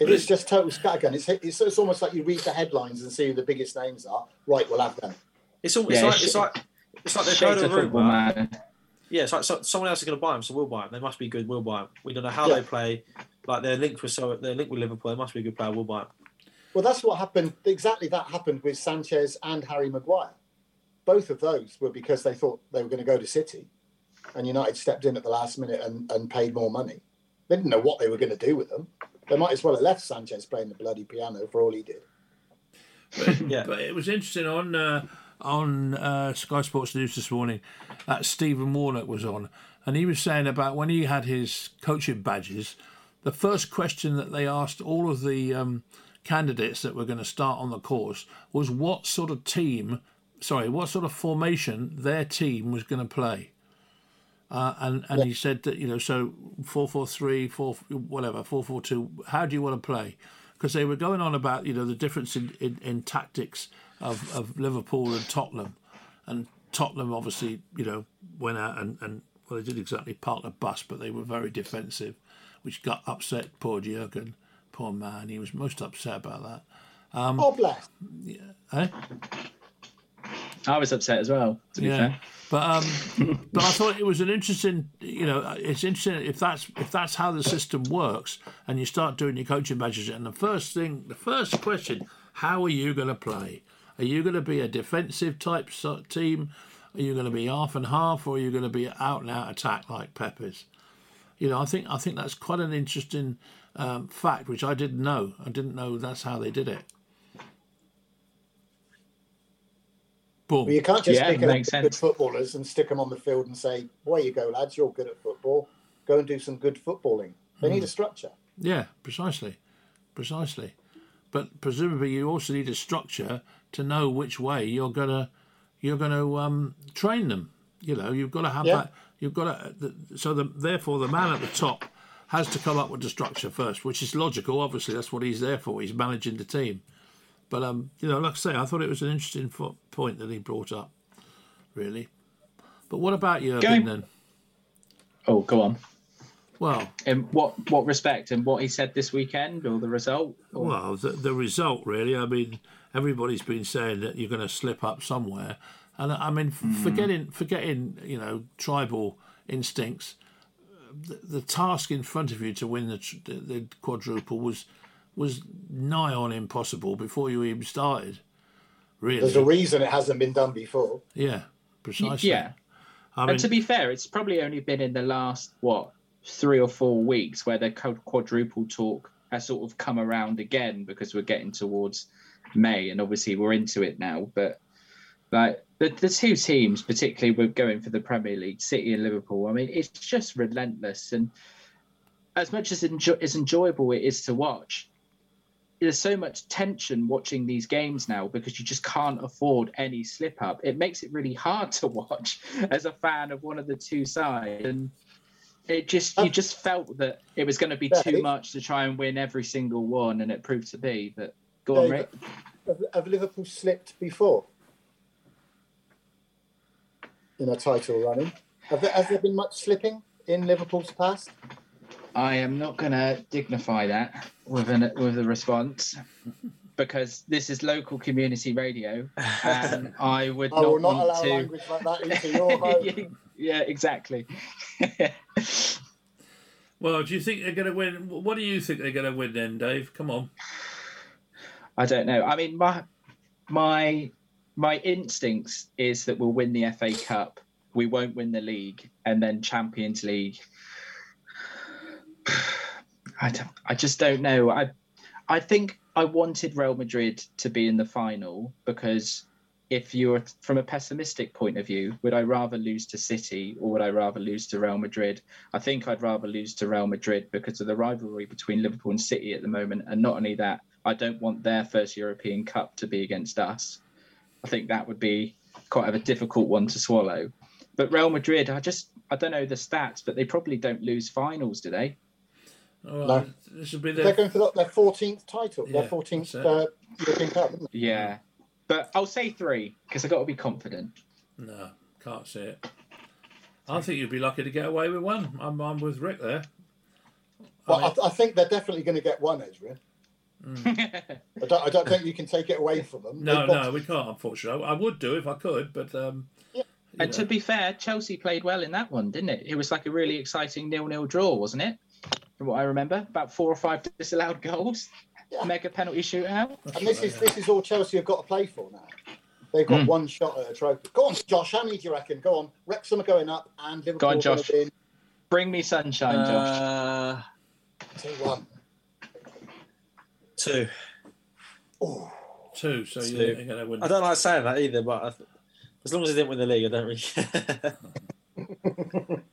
But is it- just total scattergun. It's, it's it's almost like you read the headlines and see who the biggest names are. Right, we'll have them. It's almost Yeah, like it's- it's like it's like they've Shaped heard a a football rumor. Yeah, it's like so, someone else is going to buy them, so we'll buy them. They must be good. We'll buy them. We don't know how Yeah. they play. Like they're linked with so they're linked with Liverpool. They must be a good player. We'll buy them. Well, that's what happened. Exactly that happened with Sanchez and Harry Maguire. Both of those were because they thought they were going to go to City, and United stepped in at the last minute and, and paid more money. They didn't know what they were going to do with them. They might as well have left Sanchez playing the bloody piano for all he did. But, Yeah. but it was interesting on uh, on uh, Sky Sports News this morning. That Stephen Warnock was on, and he was saying about when he had his coaching badges. The first question that they asked all of the um, candidates that were going to start on the course was what sort of team, sorry, what sort of formation their team was going to play. Uh, and and he said that you know so four four three four whatever four four two. How do you want to play? Because they were going on about you know the difference in, in, in tactics of, of Liverpool and Tottenham, and Tottenham obviously you know went out and, and well they did exactly park the bus, but they were very defensive, which got upset poor Jurgen, poor man. He was most upset about that. oh, bless. Eh? I was upset as well, to be yeah. fair. But um, but I thought it was an interesting, you know, it's interesting if that's if that's how the system works, and you start doing your coaching badges, and the first thing, the first question, how are you going to play? Are you going to be a defensive type team? Are you going to be half and half, or are you going to be out and out attack like Peppers? You know, I think I think that's quite an interesting um, fact, which I didn't know. I didn't know that's how they did it. Boom. But you can't just Yeah, pick up makes good footballers and stick them on the field and say, "Away you go, lads. You're good at football. Go and do some good footballing." They Hmm. need a structure. Yeah, precisely, precisely. But presumably, you also need a structure to know which way you're gonna you're gonna um, train them. You know, you've got to have Yeah. that. You've got to. So the, therefore, the man at the top has to come up with the structure first, which is logical. Obviously, that's what he's there for. He's managing the team. But um, you know, like I say, I thought it was an interesting fo- point that he brought up. Really. But what about Jurgen Going- then? Oh, go on. Well, In what what respect and what he said this weekend or the result? Or- Well, the, the result really. I mean, everybody's been saying that you're going to slip up somewhere, and I mean, f forgetting forgetting you know tribal instincts. The, the task in front of you to win the, the, the quadruple was was nigh on impossible before you even started. Really, There's a reason it hasn't been done before. yeah, precisely. yeah. I mean, and to be fair, it's probably only been in the last what three or four weeks where the quadruple talk has sort of come around again because we're getting towards May, and obviously we're into it now. But like the, the two teams, particularly we're going for the Premier League, City and Liverpool. I mean, it's just relentless, and as much as enjo- as enjoyable it is to watch. There's so much tension watching these games now because you just can't afford any slip up. It makes it really hard to watch as a fan of one of the two sides. And it just you uh, just felt that it was going to be too much to try and win every single one, and it proved to be. But go on, Rick. Have, have Liverpool slipped before in a title running? Have there, has there been much slipping in Liverpool's past? I am not going to dignify that with an with a response because this is local community radio, and I would I not will not want allow to. language like that into your home. yeah, exactly. well, do you think they're going to win? What do you think they're going to win then, Dave? Come on. I don't know. I mean, my my my instincts is that we'll win the FA Cup. We won't win the league, and then Champions League. I don't, I just don't know. I I think I wanted Real Madrid to be in the final because if you're from a pessimistic point of view, would I rather lose to City or would I rather lose to Real Madrid? I think I'd rather lose to Real Madrid because of the rivalry between Liverpool and City at the moment. And not only that, I don't want their first European Cup to be against us. I think that would be quite a difficult one to swallow. But Real Madrid, I just I don't know the stats, but they probably don't lose finals, do they? All No. This will be They're going for their 14th title, their Yeah, 14th uh, European Cup. Yeah. But I'll say three because I've got to be confident. No, can't see it. I think you'd be lucky to get away with one. I'm, I'm with Rick there. Well, I I, mean, I think they're definitely going to get one, Adrian. I don't, I don't think you can take it away from them. no, got- no, we can't. Unfortunately, I, I would do if I could, but um, Yeah. you And know. to be fair, Chelsea played well in that one, didn't it? It was like a really exciting nil-nil draw, wasn't it? From what I remember, about four or five disallowed goals, Yeah. mega penalty shootout. And this is this is all Chelsea have got to play for now. They've got Hmm. one shot at a trophy. Go on, Josh. How many do you reckon? Go on. Wrexham are going up, and Liverpool on, are going Josh. Bring me sunshine, Josh. Uh, two one. two. Oh, two. So Two. you're going to win. I don't like saying that either, but I th- as long as they didn't win the league, I don't really care.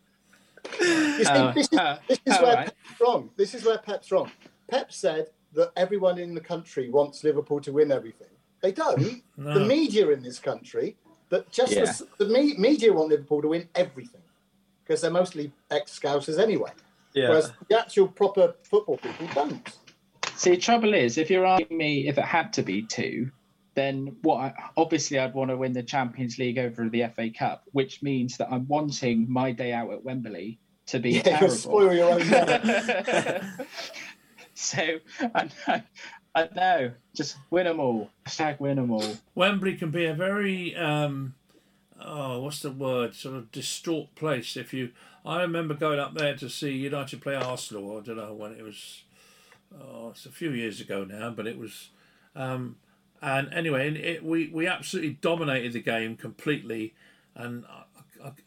you see, Uh, this is, uh, this is all where right. Pep's wrong. This is where Pep's wrong. Pep said that everyone in the country wants Liverpool to win everything. They don't. No. The media in this country, that just Yeah. the, the me, media want Liverpool to win everything because they're mostly ex-scousers anyway. yeah. Whereas the actual proper football people don't. See, the trouble is, if you're asking me if it had to be two, then what? I, obviously, I'd want to win the Champions League over the FA Cup, which means that I'm wanting my day out at Wembley to be Yeah, terrible. spoil your own day. so I know, I know, just win them all. Hashtag win them all. Wembley can be a very um, oh, what's the word? Sort of distraught place. If you, I remember going up there to see United play Arsenal. I don't know when it was. Oh, it's a few years ago now, but it was. Um, and anyway, it, we we absolutely dominated the game completely, and uh,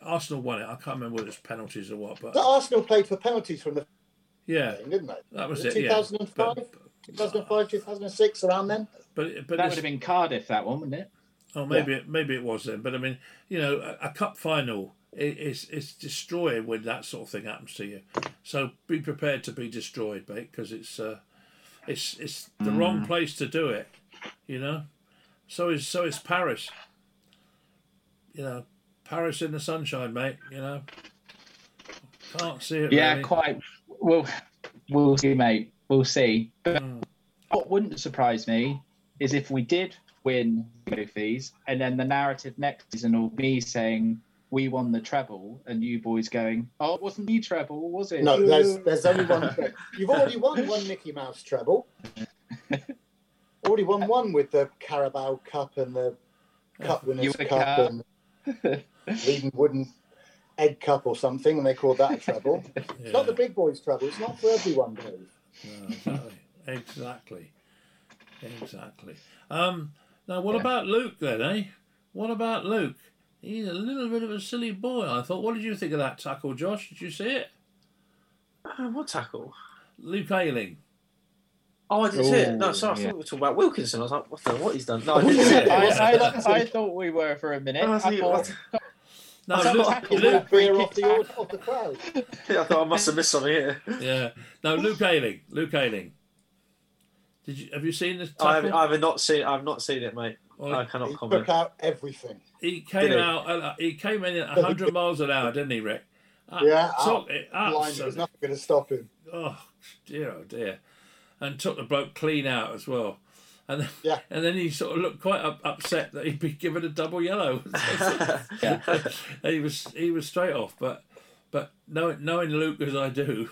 Arsenal won it. I can't remember whether it was penalties or what, but The Arsenal played for penalties from the yeah, game, didn't they? that was Was it. it Yeah, 2005? but 2005, 2006, around then. but, but That would have been Cardiff, that one, wouldn't it? Oh, maybe it, maybe it was then, but I mean, you know, a, a cup final i- is it's destroying when that sort of thing happens to you. So be prepared to be destroyed, mate, because it's uh, it's it's the wrong place to do it. You know, so is so is Paris. You know, Paris in the sunshine, mate. You know, can't see it. Yeah, really. quite. We'll we'll see, mate. We'll see. But Mm. what wouldn't surprise me is if we did win trophies, and then the narrative next season will be saying we won the treble, and you boys going, "Oh, it wasn't the treble, was it?" No, there's there's only one. treble. You've already won one Mickey Mouse treble. already won one with the Carabao Cup and the Cup Winners' You're the Cup cup. and Leading Wooden Egg Cup or something, and they called that a treble. It's not the big boys' treble. It's not for everyone, Dave. No, exactly, exactly, exactly. Um, now, what about Luke then, eh? What about Luke? He's a little bit of a silly boy. I thought. What did you think of that tackle, Josh? Did you see it? Uh, what tackle? Luke Ayling. Oh, I didn't see it. No, sorry, I yeah. thought we were talking about Wilkinson. I was like, what the what he's done? No, I didn't see it. I, I, I thought we were for a minute. I I think it thought, was- No, I Luke, thought- Luke, off the, off the crowd. I thought I must have missed something here. yeah. No, Luke Ayling. Luke Ayling. Did you have you seen this I have. I have not seen. I've not seen it, mate. Well, I cannot He comment. took out everything. he came Did he? out. Uh, he came in at hundred miles an hour, didn't he, Rick? Uh, Yeah, took it Blind, absolutely- there's nothing going to stop him. Oh dear, oh dear, and took the bloke clean out as well. And then, Yeah. and then he sort of looked quite up, upset that he'd be given a double yellow. Yeah. he was he was straight off, but but knowing, knowing Luke as I do,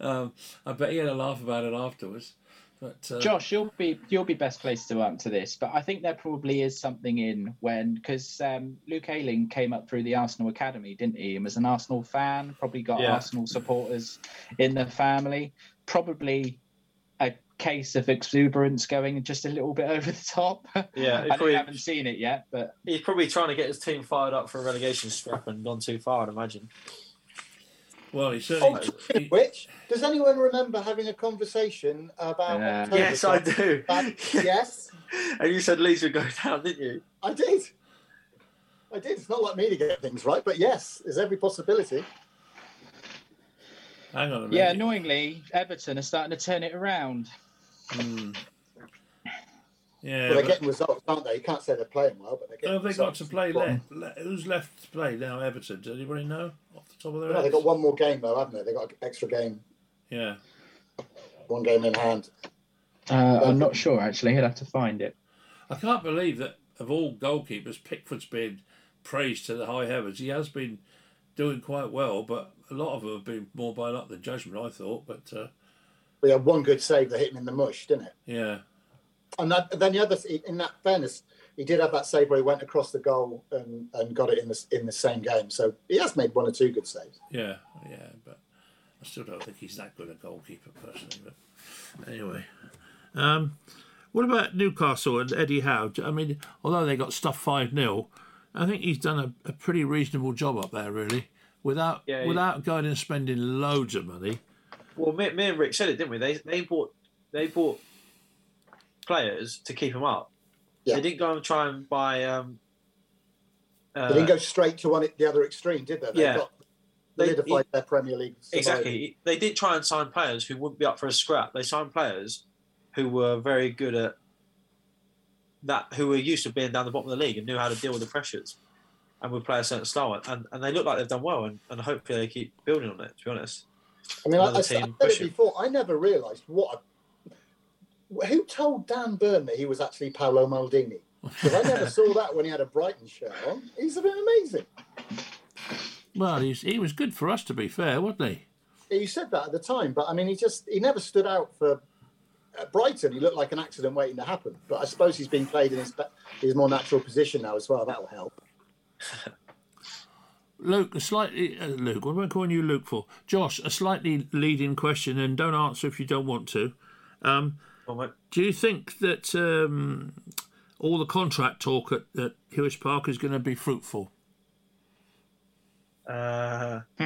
um, I bet he had a laugh about it afterwards. But uh, Josh, you'll be you'll be best placed to answer this, but I think there probably is something in when because um, Luke Ayling came up through the Arsenal academy, didn't he? And was an Arsenal fan. Probably got Yeah. Arsenal supporters in the family. Probably a case of exuberance going just a little bit over the top. Yeah, I it's probably- haven't seen it yet, but He's probably trying to get his team fired up for a relegation scrap and gone too far, I'd imagine. Well, he Oh, certainly. speaking of which, does anyone remember having a conversation about? Yeah. October Yes, I Cup? do. But- yes, and you said Leeds would go down, didn't you? I did. I did. It's not like me to get things right, but yes, there's every possibility. Hang on a minute. yeah, annoyingly, Everton are starting to turn it around. Hmm. Yeah. Well, they're but- getting results, aren't they? You can't say they're playing well, but they're getting Who have they got results. to play Well, left? Le- Who's left to play now? Everton. Does anybody know off the top of their No, head? they've got one more game though, haven't they? They've got an extra game, Yeah. one game in hand. Uh, I'm not sure actually. I'd have to find it. I can't believe that of all goalkeepers, Pickford's been praised to the high heavens. He has been doing quite well, but a lot of them have been more by luck than judgment, I thought. But uh, We had one good save that hit him in the mush, didn't it? yeah, And that, then the other, in that fairness, he did have that save where he went across the goal and, and got it in the in the same game. So he has made one or two good saves. yeah, yeah. But I still don't think he's that good a goalkeeper personally. But anyway, um, what about Newcastle and Eddie Howe? I mean, although they got stuffed five 0 I think he's done a, a pretty reasonable job up there, really, without Yeah, he- without going and spending loads of money. Well, me, me and Rick said it, didn't we? They they bought they bought players to keep them up. Yeah. They didn't go and try and buy. Um, uh, They didn't go straight to one the other extreme, did they? They Yeah. got They- solidified their Premier League. survival. exactly. They did try and sign players who wouldn't be up for a scrap. They signed players who were very good at that, who were used to being down the bottom of the league and knew how to deal with the pressures, and would play a certain style. And, and they look like they've done well, and, and hopefully they keep building on it. To be honest. I mean, I, I, I said it before. I never realised what. A, who told Dan Burn that he was actually Paolo Maldini? Because I never saw that when he had a Brighton shirt on. He's been amazing. Well, he's, he was good for us, to be fair, wasn't he? Yeah, You said that at the time, but I mean, he just he never stood out for at Brighton. He looked like an accident waiting to happen. But I suppose he's been played in his his more natural position now as well. That'll help. Luke, a slightly uh, Luke. What am I calling you Luke for? Josh, a slightly leading question, and don't answer if you don't want to. Um, mate, do you think that um, all the contract talk at, at Hewish Park is going to be fruitful? Uh,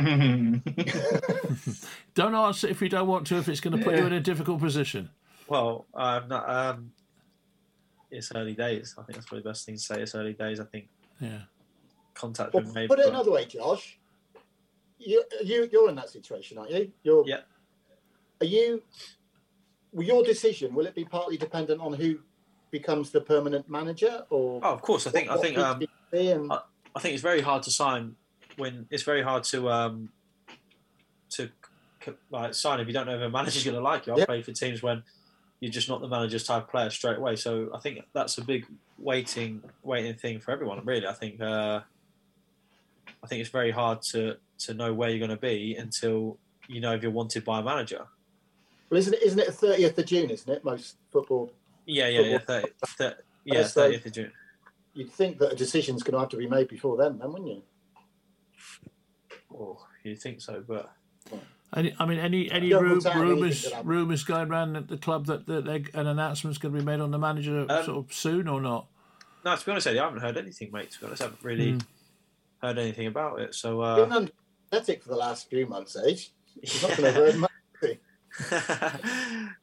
Don't answer if you don't want to. If it's going to put you in a difficult position. well, I'm not. Um, it's early days. I think that's probably the best thing to say. It's early days. I think Yeah. Contact Well, made. put it but- another way, Josh. You you you're in that situation, aren't you? You're. Yeah. Are you? Well, your decision will it be partly dependent on who becomes the permanent manager, or Oh, of course. I think. I think. Um, and- I- I think it's very hard to sign when it's very hard to um to like sign if you don't know if a manager's going to like you. I've Yeah. played for teams when you're just not the manager's type of player straight away. So I think that's a big waiting waiting thing for everyone. Really, I think uh, I think it's very hard to to know where you're going to be until you know if you're wanted by a manager. well, isn't it? Isn't it the thirtieth of June? Isn't it most football? Yeah, yeah, yeah. 30, 30, yeah, Uh, 30th of June. You'd think that a decision's going to have to be made before then, then, wouldn't you? Oh, you think so, but Any, I mean, any any Don't ru- rule out anything rumors rumors going around at the club that, that they, an announcement's going to be made on the manager Um, sort of soon or not? no. To be honest, I haven't heard anything, mate. To be honest, I haven't really Hmm. Heard anything about it. So. You've Uh, been pathetic for the last few months, Age. He's not going to have much.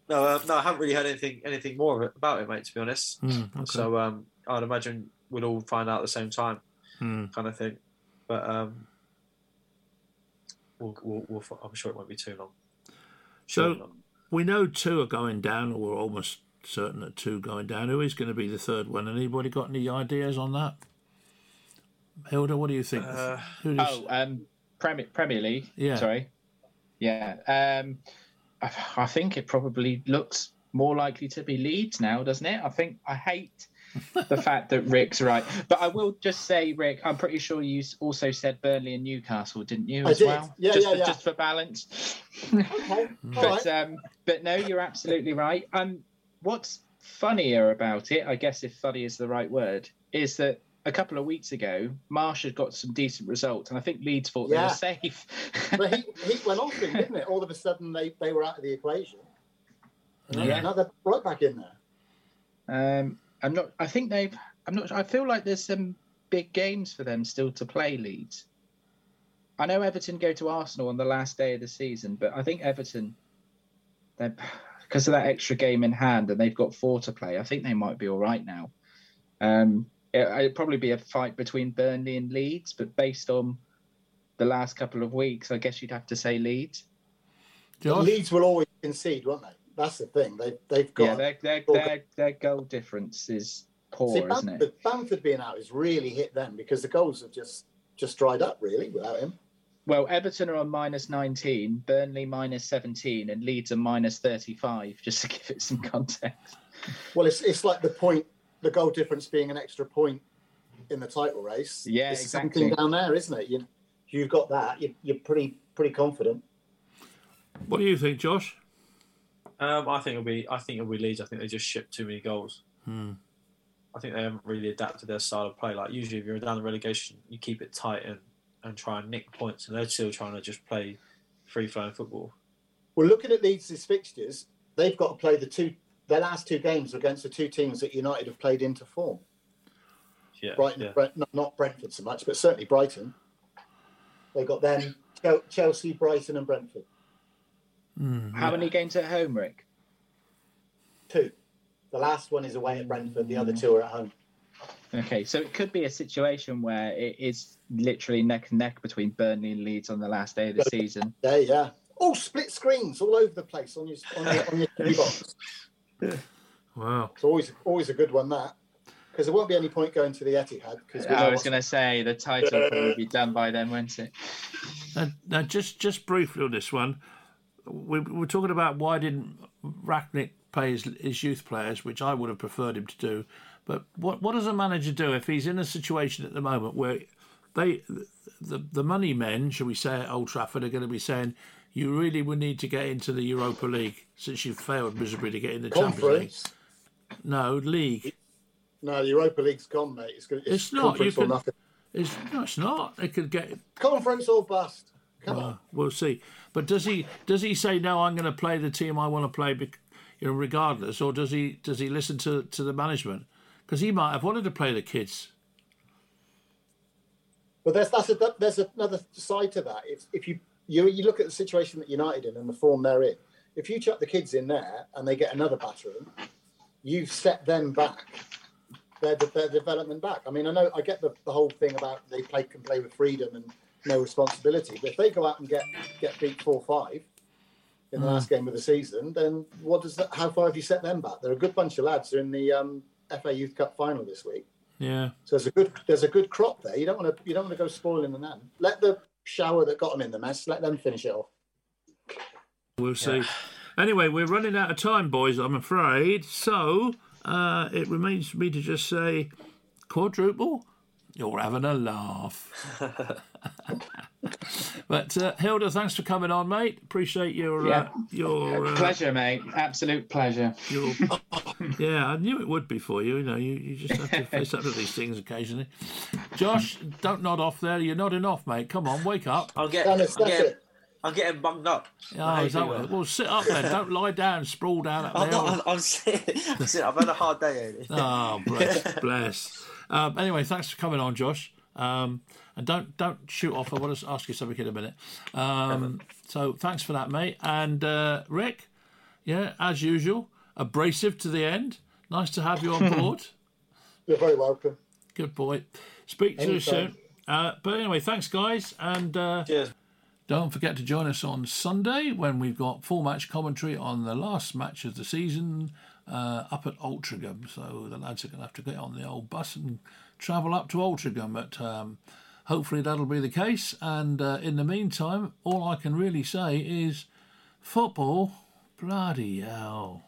no, uh, no, I haven't really heard anything anything more of it, about it, mate. To be honest, Hmm, okay. so um, I'd imagine we'll all find out at the same time, Hmm. kind of thing. But um, we'll, we'll, we'll, I'm sure it won't be too long. Sure So- not. We know two are going down, or we're almost certain that two going down. Who is going to be the third one? Anybody got any ideas on that? Hilda, what do you think? Uh, Who does- oh, um, Premier Premier League. Yeah. Sorry. Yeah. Um, I, I think it probably looks more likely to be Leeds now, doesn't it? I think I hate the fact that Rick's right, but I will just say, Rick, I'm pretty sure you also said Burnley and Newcastle, didn't you? I As did. well, Yeah, just yeah, for, yeah. Just for balance. Okay, but right. um, but no, you're absolutely right. Um, what's funnier about it, I guess, if funny is the right word, is that a couple of weeks ago, Marsh had got some decent results, and I think Leeds thought Yeah. they were safe. But he, he went off him, didn't it? All of a sudden, they, they were out of the equation. Yeah. Another right back in there. Um, I'm not. I think they've. I'm not. I feel like there's some big games for them still to play. Leeds. I know Everton go to Arsenal on the last day of the season, but I think Everton, they because of that extra game in hand, and they've got four to play. I think they might be all right now. Um, it'd probably be a fight between Burnley and Leeds, but based on the last couple of weeks, I guess you'd have to say Leeds. But Leeds will always concede, won't they? That's the thing. They they've got Yeah, their their, their their goal difference is poor, See, isn't it? Bamford, Bamford being out has really hit them because the goals have just just dried up really without him. Well, Everton are on minus 19, Burnley minus 17, and Leeds are minus 35, just to give it some context. Well, it's it's like the point, the goal difference being an extra point in the title race. Yeah, it's exactly. something down there, isn't it? You you've got that. You, you're pretty pretty confident. What do you think, Josh? Um, I think it'll be. I think it'll be Leeds. I think they just shipped too many goals. Hmm. I think they haven't really adapted their style of play. Like usually, if you're down the relegation, you keep it tight and, and try and nick points, and they're still trying to just play free flowing football. Well, looking at Leeds' fixtures, they've got to play the two. Their last two games are against the two teams that United have played into form. Yeah, Brighton, yeah. Brent, not, not Brentford so much, but certainly Brighton. They got them, Chelsea, Brighton, and Brentford. Hmm. How many games at home, Rick? Two. The last one is away at Brentford. The other two are at home. Okay, so it could be a situation where it is literally neck and neck between Burnley and Leeds on the last day of the season. Yeah, yeah. All split screens all over the place on your on your, on your TV box. Wow. It's always always a good one that because there won't be any point going to the Etihad because I was going to say the title will probably be done by then, won't it? Now, now just just briefly on this one, we we we're talking about why didn't Rangnick pay his, his youth players, which I would have preferred him to do. But what what does a manager do if he's in a situation at the moment where they the the money men, shall we say, at Old Trafford are going to be saying you really would need to get into the Europa League since you've failed miserably to get in the Champions League. No, league. No, the Europa League's gone, mate. It's, good. It's not, Conference you or nothing. It's, no, it's not. They could get Conference or bust. Come Well, on. we'll see. But does he does he say no? I'm going to play the team I want to play, you know, regardless, or does he does he listen to to the management? Because he might have wanted to play the kids. But there's that's a, there's another side to that. If if you you you look at the situation that United in and the form they're in, if you chuck the kids in there and they get another battering, you've set them back. Their, their development back. I mean, I know I get the, the whole thing about they play can play with freedom and no responsibility. But if they go out and get get beat four five in the last game of the season, then what does that? How far have you set them back? They're a good bunch of lads. They're in the um, FA Youth Cup final this week. Yeah, So there's a good there's a good crop there. You don't want to you don't want to go spoiling the nan. Let the shower that got them in the mess. Let them finish it off. we'll see. Anyway, we're running out of time, boys. I'm afraid. So uh, it remains for me to just say, quadruple. You're having a laugh. but uh, Hilda, thanks for coming on, mate. Appreciate your uh, your uh, pleasure, mate. Absolute pleasure. You'll, yeah, I knew it would be for you. You know, you, you just have to face up to these things occasionally. Josh, don't nod off there. You're nodding off, mate. Come on, wake up. I'll get. Dennis, I'm that's getting, it. I'm getting bunged up. Oh, is that what- well, sit up then. Don't lie down, sprawl down up I'm there. not. I'm, I'm sitting. I'm sitting. I've had a hard day. Andy. Oh, bless, bless. Um, anyway, thanks for coming on, Josh. Um, and don't don't shoot off. I want to ask you something in a minute. Um, so thanks for that, mate. And uh, Rick, yeah, as usual, abrasive to the end. Nice to have you on board. You're very welcome. Good boy. Speak to you soon. Uh, but anyway, thanks, guys. And uh, Cheers. don't forget to join us on Sunday when we've got full match commentary on the last match of the season uh, up at Altrincham. So the lads are going to have to get on the old bus and travel up to Altrincham. But um, hopefully that'll be the case. And uh, in the meantime, all I can really say is football, bloody hell.